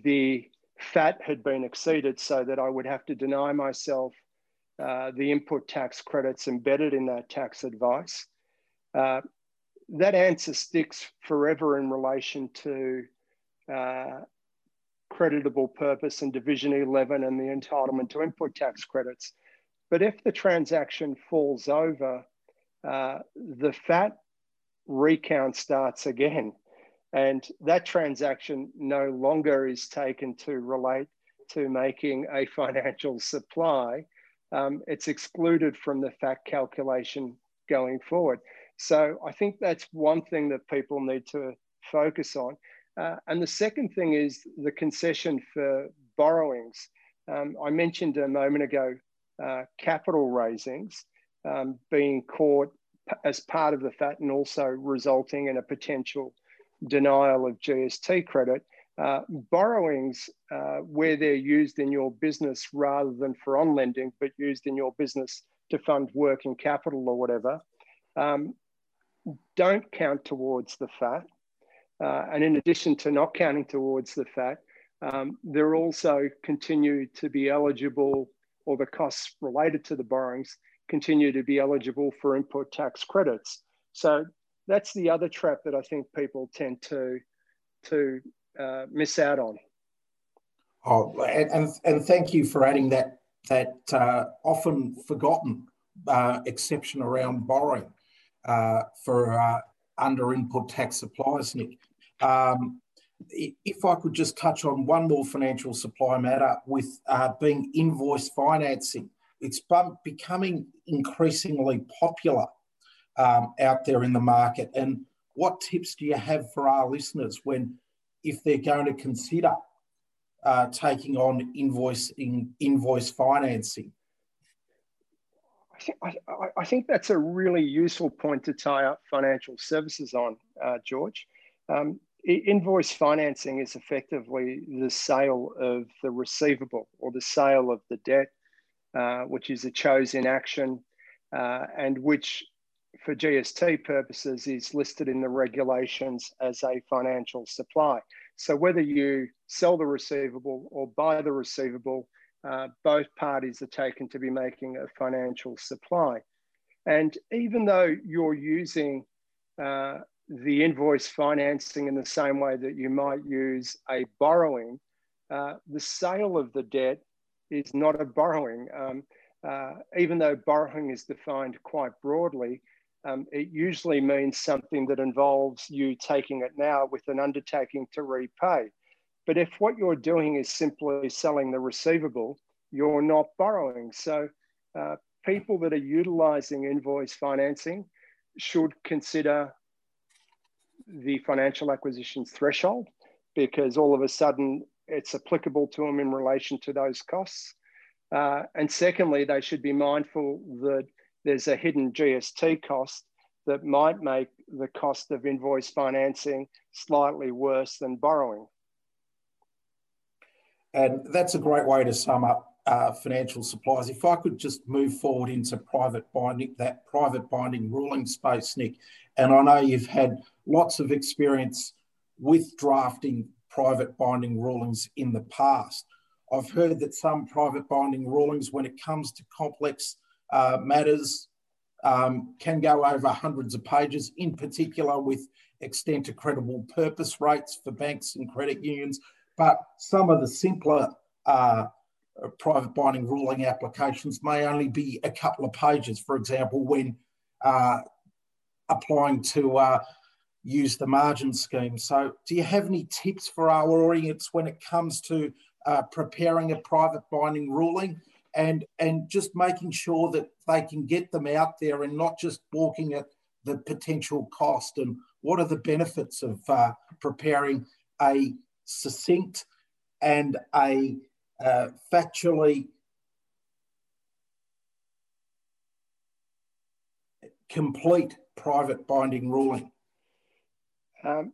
the FAT had been exceeded so that I would have to deny myself uh, the input tax credits embedded in that tax advice. Uh, that answer sticks forever in relation to uh, creditable purpose and Division 11 and the entitlement to input tax credits. But if the transaction falls over, uh, the FAT recount starts again. And that transaction no longer is taken to relate to making a financial supply. Um, it's excluded from the FAT calculation going forward. So I think that's one thing that people need to focus on. Uh, and the second thing is the concession for borrowings. Um, I mentioned a moment ago uh, capital raisings um, being caught as part of the FAT and also resulting in a potential denial of GST credit. Uh, borrowings, uh, where they're used in your business rather than for on lending, but used in your business to fund working capital or whatever, um, don't count towards the FAT. Uh, and in addition to not counting towards the FAT, um, they're also continue to be eligible, or the costs related to the borrowings continue to be eligible for input tax credits. So that's the other trap that I think people tend to to uh, miss out on. Oh, and, and, thank you for adding that that uh, often forgotten uh, exception around borrowing uh, for uh, under input tax supplies, Nick. Um, if I could just touch on one more financial supply matter with uh, being invoice financing, it's becoming increasingly popular um, out there in the market. And what tips do you have for our listeners when, if they're going to consider uh, taking on invoicing, invoice financing? I think, I, I think that's a really useful point to tie up financial services on, uh, George. Um, invoice financing is effectively the sale of the receivable or the sale of the debt, uh, which is a chose in action uh, and which, for GST purposes, is listed in the regulations as a financial supply. So whether you sell the receivable or buy the receivable, uh, both parties are taken to be making a financial supply. And even though you're using uh, the invoice financing in the same way that you might use a borrowing, uh, the sale of the debt is not a borrowing. Um, uh, even though borrowing is defined quite broadly, um, it usually means something that involves you taking it now with an undertaking to repay. But if what you're doing is simply selling the receivable, you're not borrowing. So uh, people that are utilizing invoice financing should consider the financial acquisitions threshold because all of a sudden it's applicable to them in relation to those costs. Uh, and secondly, they should be mindful that there's a hidden GST cost that might make the cost of invoice financing slightly worse than borrowing. And that's a great way to sum up uh, financial supplies. If I could just move forward into private binding, that private binding ruling space, Nick, and I know you've had lots of experience with drafting private binding rulings in the past. I've heard that some private binding rulings, when it comes to complex uh, matters, um, can go over hundreds of pages, in particular with extent to creditable purpose rates for banks and credit unions. But some of the simpler uh, private binding ruling applications may only be a couple of pages. For example, when uh, applying to uh, use the margin scheme. So, do you have any tips for our audience when it comes to uh, preparing a private binding ruling and and just making sure that they can get them out there and not just balking at the potential cost and what are the benefits of uh, preparing a succinct and a uh, factually complete private binding ruling? Um,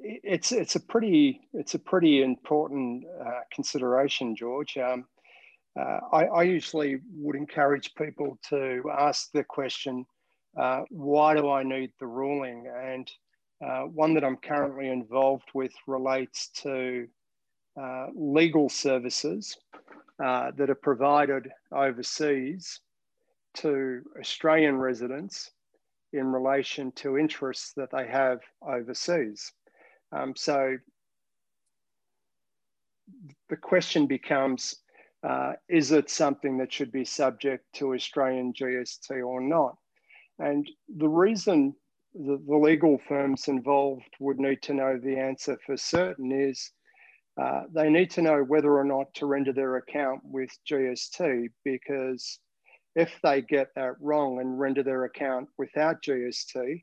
it's it's a pretty it's a pretty important uh, consideration, George. Um, uh, I, I, usually would encourage people to ask the question, uh, "Why do I need the ruling?" And uh, one that I'm currently involved with relates to uh, legal services uh, that are provided overseas to Australian residents in relation to interests that they have overseas. Um, so the question becomes, uh, is it something that should be subject to Australian GST or not? And the reason the, the legal firms involved would need to know the answer for certain is uh, they need to know whether or not to render their account with GST because if they get that wrong and render their account without GST,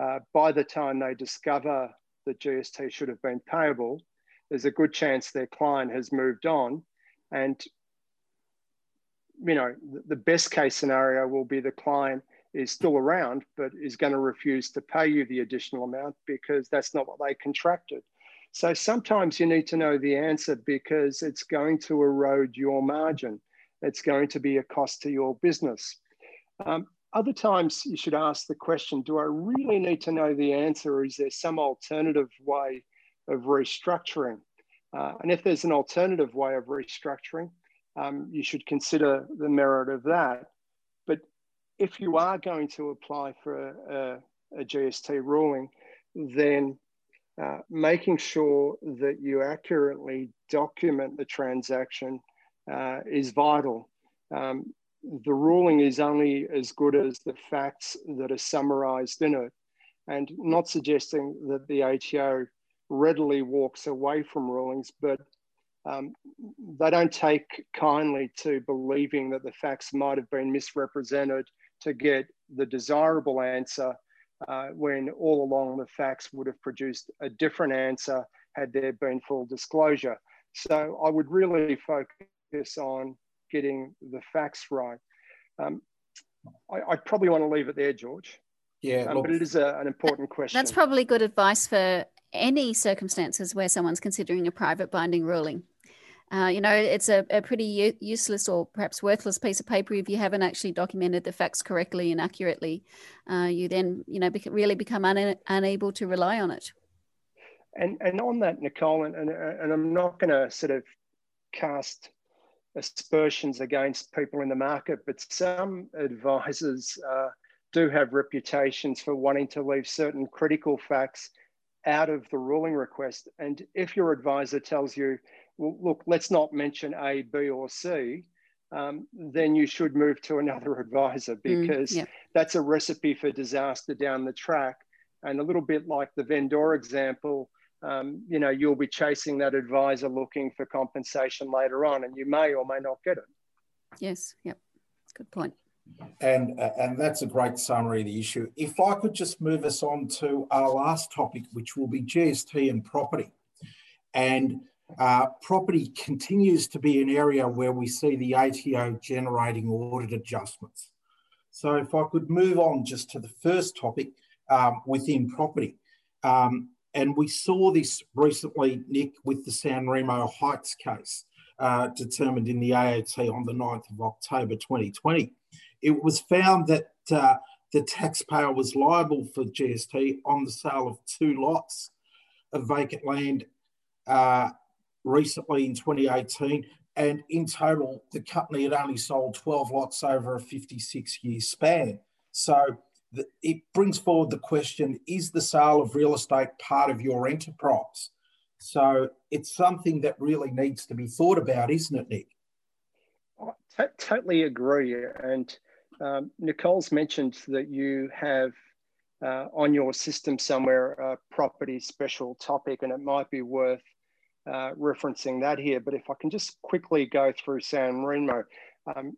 uh, by the time they discover that GST should have been payable, there's a good chance their client has moved on. And, you know, the best case scenario will be the client is still around, but is going to refuse to pay you the additional amount because that's not what they contracted. So sometimes you need to know the answer because it's going to erode your margin. It's going to be a cost to your business. Um, other times you should ask the question, do I really need to know the answer or is there some alternative way of restructuring? Uh, and if there's an alternative way of restructuring, um, you should consider the merit of that. But if you are going to apply for a, a, GST ruling, then uh, making sure that you accurately document the transaction uh, is vital. Um, the ruling is only as good as the facts that are summarized in it, and not suggesting that the ATO readily walks away from rulings, but um, they don't take kindly to believing that the facts might have been misrepresented to get the desirable answer uh, when all along the facts would have produced a different answer had there been full disclosure. So I would really focus on getting the facts right. Um, I, I, probably want to leave it there, George. Yeah, um, but it is a, an important question. That's probably good advice for any circumstances where someone's considering a private binding ruling. Uh, you know, it's a, a pretty u- useless or perhaps worthless piece of paper if you haven't actually documented the facts correctly and accurately. Uh, you then, you know, bec- really become un- unable to rely on it. And and on that, Nicole, and, and, and I'm not going to sort of cast aspersions against people in the market, but some advisors uh, do have reputations for wanting to leave certain critical facts out of the ruling request. And if your advisor tells you well, look, let's not mention A, B, or C. um, then you should move to another advisor mm, because mm, yeah. that's a recipe for disaster down the track. And a little bit like the vendor example, um, you know, you'll be chasing that advisor looking for compensation later on, and you may or may not get it. Yes, yep, that's good point. And uh, and that's a great summary of the issue. If I could just move us on to our last topic, which will be GST and property, and uh, property continues to be an area where we see the ATO generating audit adjustments. So if I could move on just to the first topic um, within property. Um, and we saw this recently, Nick, with the San Remo Heights case uh, determined in the AAT on the 9th of October 2020. It was found that uh, the taxpayer was liable for GST on the sale of two lots of vacant land uh, recently in 2018. And in total, the company had only sold 12 lots over a 56 year span. So it brings forward the question is the sale of real estate part of your enterprise? So it's something that really needs to be thought about, isn't it, Nick? I totally agree. And um, Nicole's mentioned that you have uh, on your system somewhere a property special topic, and it might be worth uh, referencing that here, but if I can just quickly go through San Remo, um,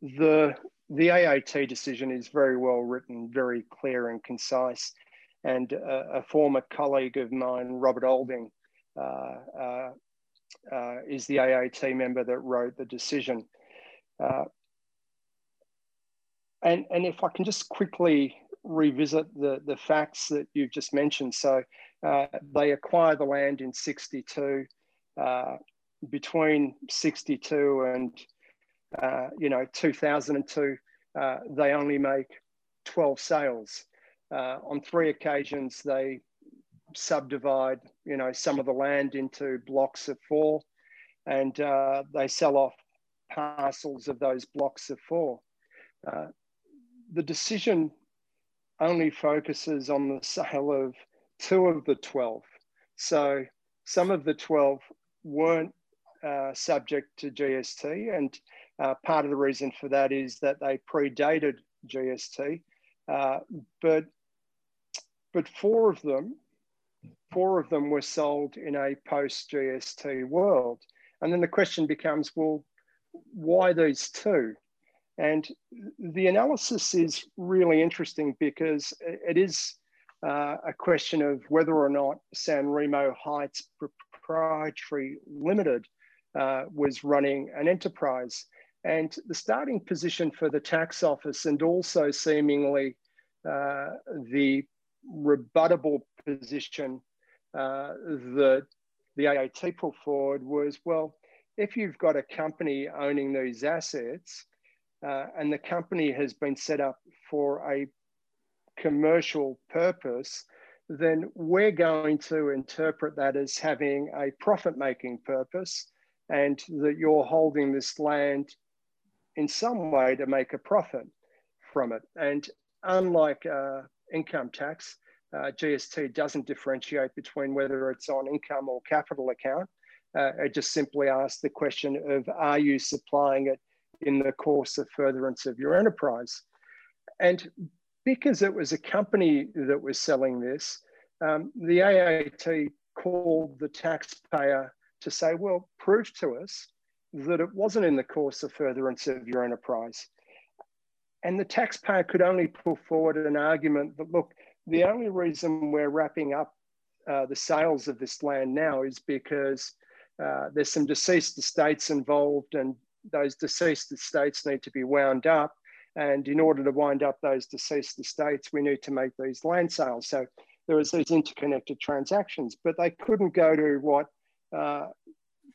the, the AAT decision is very well written, very clear and concise. And a, former colleague of mine, Robert Olding, uh, uh, uh is the AAT member that wrote the decision. Uh, and, and if I can just quickly revisit the, the facts that you've just mentioned. So uh, they acquired the land in 62. Uh, between 62 and uh, you know 2002, uh, they only make 12 sales. Uh, on three occasions, they subdivide you know some of the land into blocks of four, and uh, they sell off parcels of those blocks of four. the decision only focuses on the sale of two of the 12. So some of the 12 weren't uh, subject to GST. And uh, part of the reason for that is that they predated GST. Uh, but, but four of them, four of them were sold in a post GST world. And then the question becomes, well, why these two? And the analysis is really interesting because it is uh, a question of whether or not San Remo Heights Proprietary Limited uh, was running an enterprise. And the starting position for the tax office and also seemingly uh, the rebuttable position uh, that the AAT put forward was, well, if you've got a company owning these assets uh, and the company has been set up for a commercial purpose, then we're going to interpret that as having a profit making purpose and that you're holding this land in some way to make a profit from it. And unlike uh, income tax, uh, GST doesn't differentiate between whether it's on income or capital account. Uh, it just simply asks the question of are you supplying it in the course of furtherance of your enterprise? And because it was a company that was selling this, um, the AAT called the taxpayer to say, well, prove to us that it wasn't in the course of furtherance of your enterprise. And the taxpayer could only put forward an argument that, look, the only reason we're wrapping up uh, the sales of this land now is because uh, there's some deceased estates involved and those deceased estates need to be wound up. And in order to wind up those deceased estates, we need to make these land sales. So there was these interconnected transactions, but they couldn't go to what uh,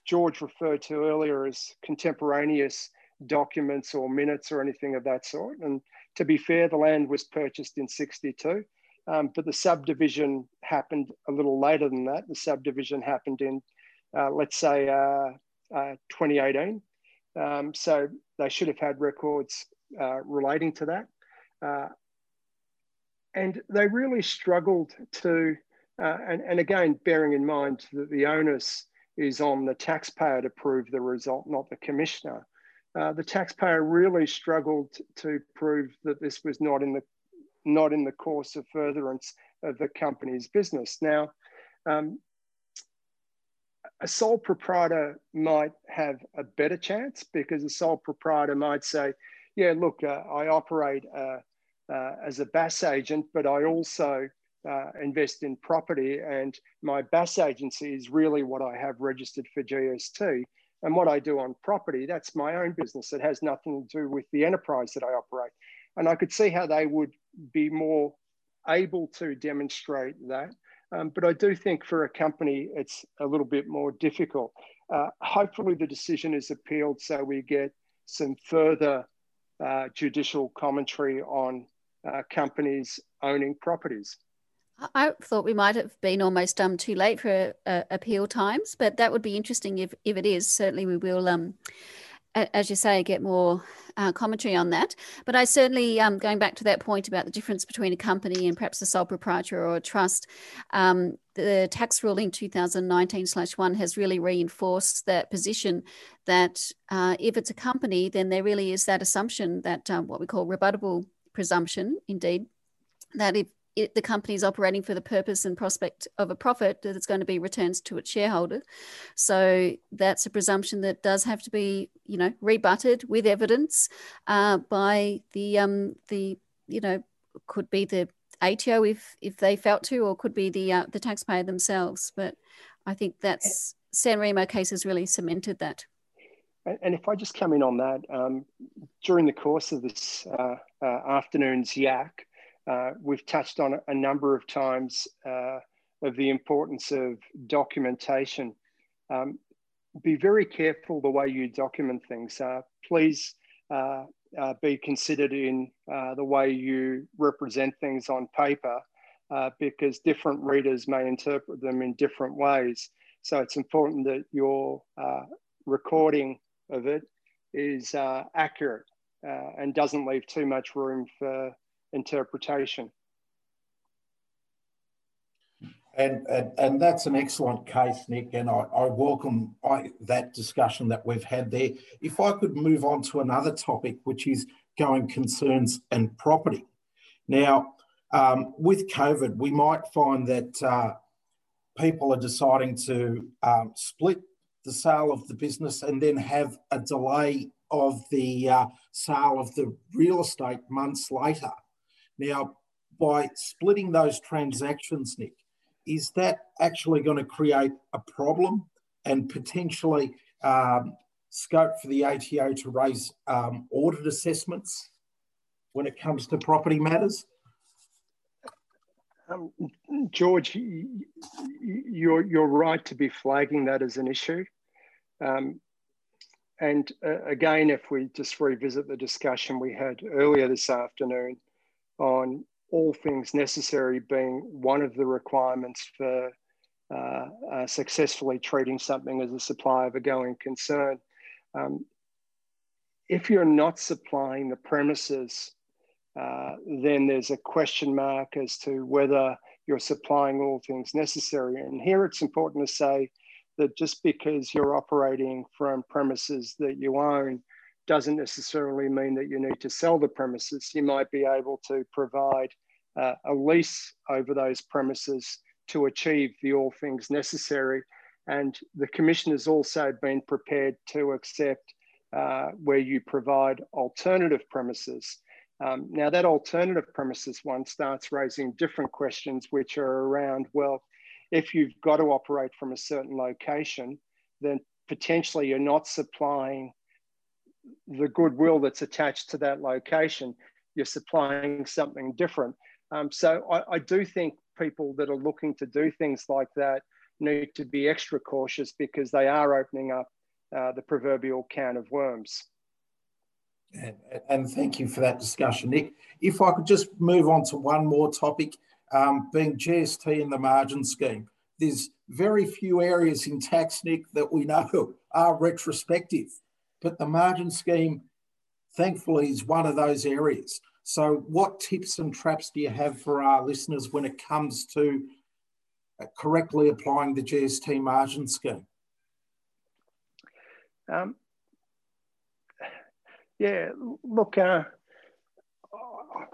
George referred to earlier as contemporaneous documents or minutes or anything of that sort. And to be fair, the land was purchased in 62, um, but the subdivision happened a little later than that. The subdivision happened in, uh, let's say, uh, uh 2018. Um, so they should have had records uh, relating to that. Uh, and they really struggled to, uh, and, and again, bearing in mind that the onus is on the taxpayer to prove the result, not the commissioner. Uh, the taxpayer really struggled to prove that this was not in the not in the course of furtherance of the company's business. Now, um, a sole proprietor might have a better chance because a sole proprietor might say, yeah, look, uh, I operate uh, uh, as a BAS agent, but I also uh, invest in property and my BAS agency is really what I have registered for GST. And what I do on property, that's my own business. It has nothing to do with the enterprise that I operate. And I could see how they would be more able to demonstrate that. Um, but I do think for a company, it's a little bit more difficult. Uh, hopefully, the decision is appealed so we get some further uh, judicial commentary on uh, companies owning properties. I thought we might have been almost um, too late for uh, appeal times, but that would be interesting if, if it is. Certainly, we will, um, as you say, get more uh, commentary on that. But I certainly, um, going back to that point about the difference between a company and perhaps a sole proprietor or a trust, um, the tax ruling 2019/1 has really reinforced that position that uh, if it's a company, then there really is that assumption that um, what we call rebuttable presumption, indeed, that if it, the company is operating for the purpose and prospect of a profit that it's going to be returns to its shareholder. So that's a presumption that does have to be, you know, rebutted with evidence uh, by the um, the you know could be the ATO if if they felt to, or could be the uh, the taxpayer themselves. But I think that's San Remo case has really cemented that. And if I just come in on that, um, during the course of this uh, uh, afternoon's YAC, uh, we've touched on a number of times uh, of the importance of documentation. Um, be very careful the way you document things. Uh, please uh, uh, be considered in uh, the way you represent things on paper because different readers may interpret them in different ways. So it's important that your recording of it is accurate and doesn't leave too much room for interpretation. And, and, and that's an excellent case, Nick, and I, I welcome I, that discussion that we've had there. If I could move on to another topic, which is going concerns and property. Now, um, with COVID, we might find that uh, people are deciding to um, split the sale of the business and then have a delay of the uh, sale of the real estate months later. Now, by splitting those transactions, Nick, is that actually going to create a problem and potentially um, scope for the ATO to raise um, audit assessments when it comes to property matters? Um, George, you're, you're right to be flagging that as an issue. Um, and uh, again, if we just revisit the discussion we had earlier this afternoon, on all things necessary being one of the requirements for uh, uh, successfully treating something as a supply of a going concern. Um, if you're not supplying the premises, uh, then there's a question mark as to whether you're supplying all things necessary. And here it's important to say that just because you're operating from premises that you own doesn't necessarily mean that you need to sell the premises. You might be able to provide uh, a lease over those premises to achieve the all things necessary. And the Commission has also been prepared to accept uh, where you provide alternative premises. Um, now, that alternative premises one starts raising different questions, which are around well, if you've got to operate from a certain location, then potentially you're not supplying the goodwill that's attached to that location, you're supplying something different. Um, so I, I, do think people that are looking to do things like that need to be extra cautious because they are opening up uh, the proverbial can of worms. And, and, thank you for that discussion, Nick. If I could just move on to one more topic, um, being GST and the margin scheme. There's very few areas in tax, Nick, that we know are retrospective. But the margin scheme, thankfully, is one of those areas. So, what tips and traps do you have for our listeners when it comes to uh, correctly applying the GST margin scheme? Um, yeah, look, uh,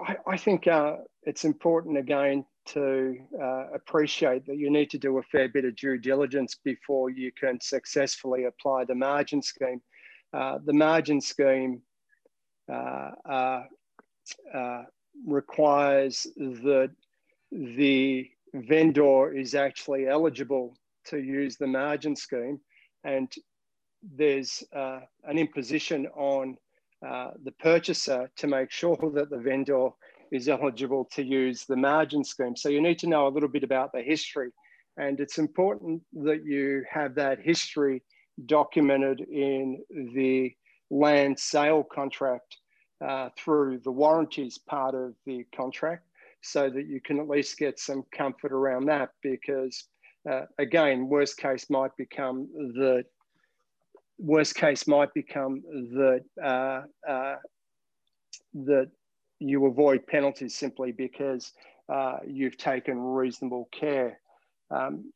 I, I, think uh, it's important again to uh, appreciate that you need to do a fair bit of due diligence before you can successfully apply the margin scheme. Uh, the margin scheme uh, uh, uh, requires that the vendor is actually eligible to use the margin scheme and there's an imposition on the purchaser to make sure that the vendor is eligible to use the margin scheme. So you need to know a little bit about the history. And it's important that you have that history documented in the land sale contract uh, through the warranties part of the contract so that you can at least get some comfort around that because uh, again worst case might become the worst case might become that uh, uh, that you avoid penalties simply because uh, you've taken reasonable care. Um,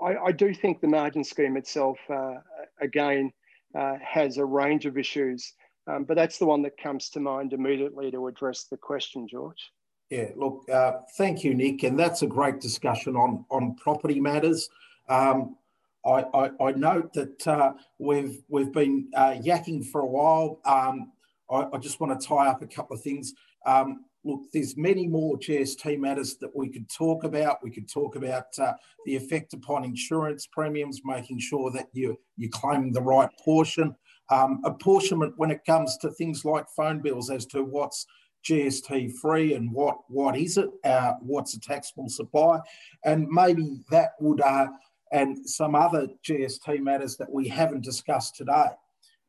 I, I, do think the margin scheme itself, uh, again, uh, has a range of issues, um, but that's the one that comes to mind immediately to address the question, George. Yeah, look, uh, thank you, Nick, and that's a great discussion on on property matters. Um, I, I, I, note that uh, we've we've been uh, yakking for a while. Um, I, I, just want to tie up a couple of things. Um, look, there's many more GST matters that we could talk about. We could talk about uh, the effect upon insurance premiums, making sure that you you're claiming the right portion. Um, apportionment when it comes to things like phone bills as to what's GST free and what what is it, uh, what's a taxable supply, and maybe that would uh, and some other GST matters that we haven't discussed today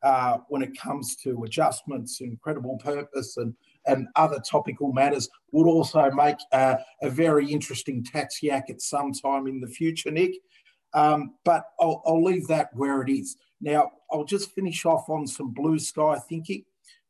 uh, when it comes to adjustments and creditable purpose and, and other topical matters would also make uh, a very interesting tax yak at some time in the future, Nick. Um, but I'll, I'll leave that where it is. Now, I'll just finish off on some blue sky thinking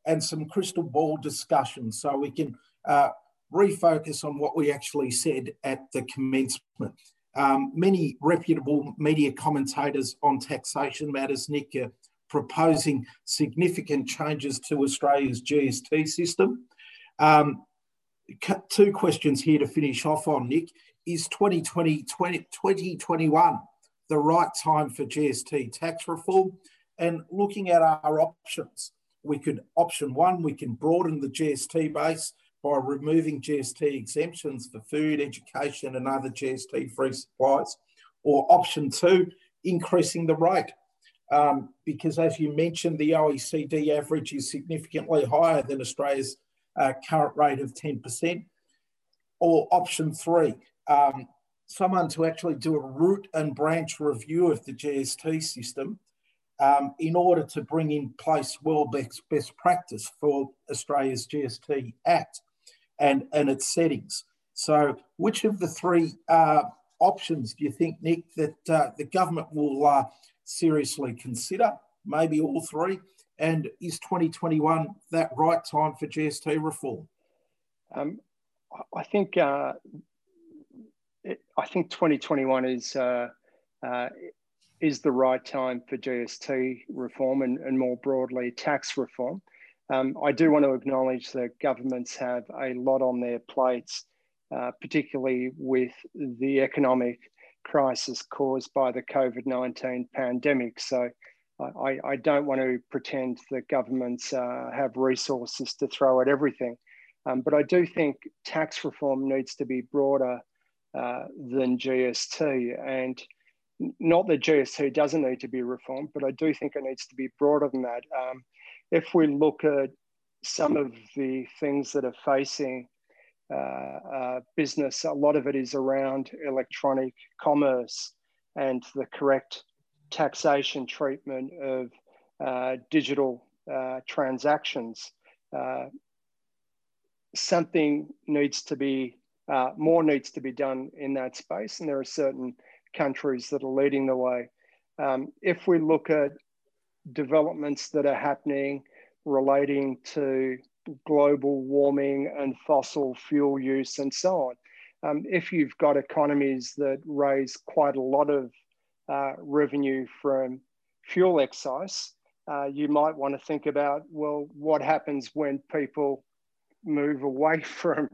and some crystal ball discussion so we can uh, refocus on what we actually said at the commencement. Um, many reputable media commentators on taxation matters, Nick, uh, proposing significant changes to Australia's GST system. Um, two questions here to finish off on, Nick. Is 2020, 20, 2021 the right time for GST tax reform? And looking at our options, we could, option one, we can broaden the GST base by removing GST exemptions for food, education, and other GST free supplies. Or option two, increasing the rate um, because as you mentioned, the OECD average is significantly higher than Australia's uh, current rate of 10%. Or option three, um, someone to actually do a root and branch review of the GST system um, in order to bring in place world best, best practice for Australia's GST Act and, and its settings. So, which of the three uh, options do you think, Nick, that uh, the government will uh, seriously consider, maybe all three? And is 2021 that right time for GST reform? Um, I think uh, it, I think 2021 is uh, uh, is the right time for GST reform and, and more broadly tax reform. Um, I do want to acknowledge that governments have a lot on their plates, uh, particularly with the economic crisis caused by the COVID 19 pandemic. So I, I, don't want to pretend that governments uh, have resources to throw at everything. Um, but I do think tax reform needs to be broader uh, than GST. And not that GST doesn't need to be reformed, but I do think it needs to be broader than that. Um, if we look at some of the things that are facing business. A lot of it is around electronic commerce and the correct taxation treatment of uh, digital uh, transactions. Uh, something needs to be, uh, more needs to be done in that space, and there are certain countries that are leading the way. Um, if we look at developments that are happening relating to global warming and fossil fuel use and so on. Um, if you've got economies that raise quite a lot of uh, revenue from fuel excise, uh, you might want to think about well, what happens when people move away from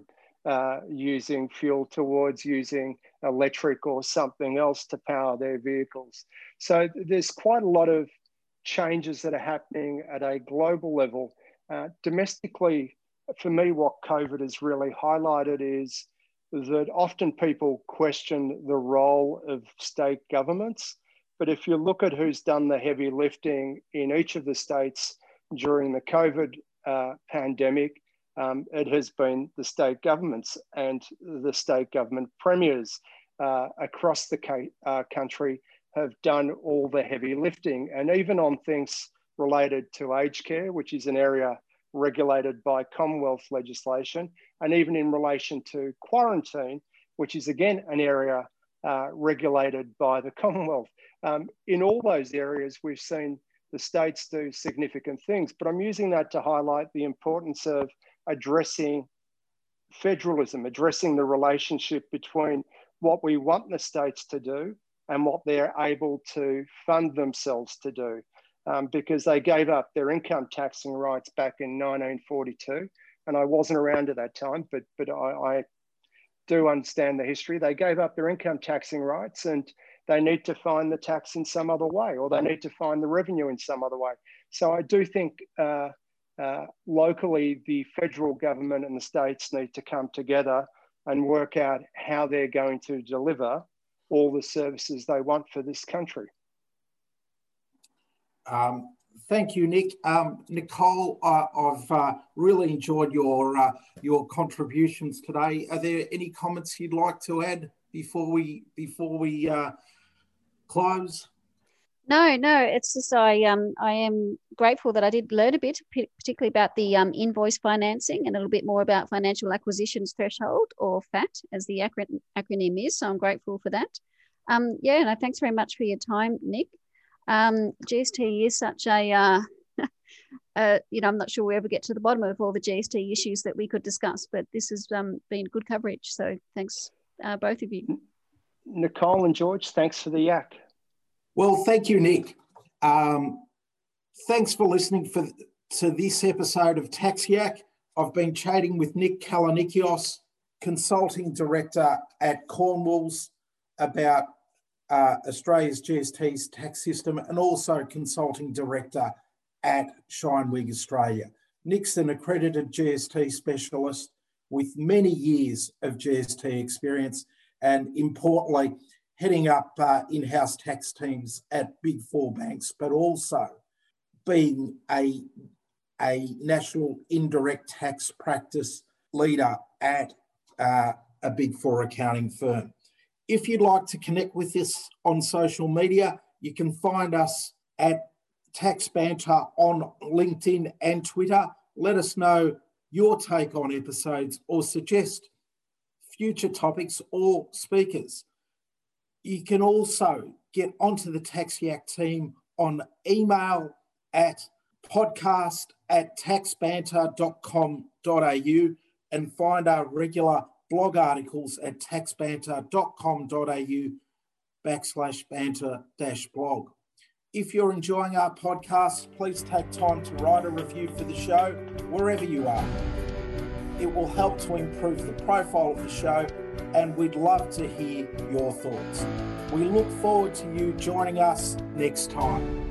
uh, using fuel towards using electric or something else to power their vehicles. So there's quite a lot of changes that are happening at a global level. Uh, domestically, for me, what COVID has really highlighted is that often people question the role of state governments. But if you look at who's done the heavy lifting in each of the states during the COVID uh, pandemic, um, it has been the state governments and the state government premiers uh, across the ca- uh, country have done all the heavy lifting. And even on things related to aged care, which is an area regulated by Commonwealth legislation, and even in relation to quarantine, which is again an area uh, regulated by the Commonwealth. Um, in all those areas, we've seen the states do significant things, but I'm using that to highlight the importance of addressing federalism, addressing the relationship between what we want the states to do and what they're able to fund themselves to do. Um, because they gave up their income taxing rights back in 1942. And I wasn't around at that time, but, but I, I do understand the history. They gave up their income taxing rights and they need to find the tax in some other way, or they need to find the revenue in some other way. So I do think uh, uh, locally, the federal government and the states need to come together and work out how they're going to deliver all the services they want for this country. Um, thank you, Nick. Um, Nicole, uh, I've uh, really enjoyed your uh, your contributions today. Are there any comments you'd like to add before we before we uh, close? No, no, it's just I um I am grateful that I did learn a bit, particularly about the um, invoice financing and a little bit more about financial acquisitions threshold or FAT as the acronym, is. So I'm grateful for that. Um, yeah, no, thanks very much for your time, Nick. Um, GST is such a uh, uh, you know, I'm not sure we ever get to the bottom of all the GST issues that we could discuss, but this has um, been good coverage. So thanks, uh, both of you. Nicole and George, thanks for the yak. Well, thank you, Nick. Um, thanks for listening for, to this episode of Tax Yak. I've been chatting with Nick Kallinikios, Consulting Director at Cornwalls, about uh, Australia's GST's tax system and also Consulting Director at ShineWing Australia. Nick's an accredited GST specialist with many years of GST experience and importantly, heading up uh, in house tax teams at big four banks, but also being a, a national indirect tax practice leader at uh, a big four accounting firm. If you'd like to connect with us on social media, you can find us at TaxBanter on LinkedIn and Twitter. Let us know your take on episodes or suggest future topics or speakers. You can also get onto the Tax Yak team on email at podcast at taxbanter.com.au and find our regular blog articles at taxbanter.com.au backslash banter dash blog. If you're enjoying our podcast, please take time to write a review for the show wherever you are. It will help to improve the profile of the show and we'd love to hear your thoughts. We look forward to you joining us next time.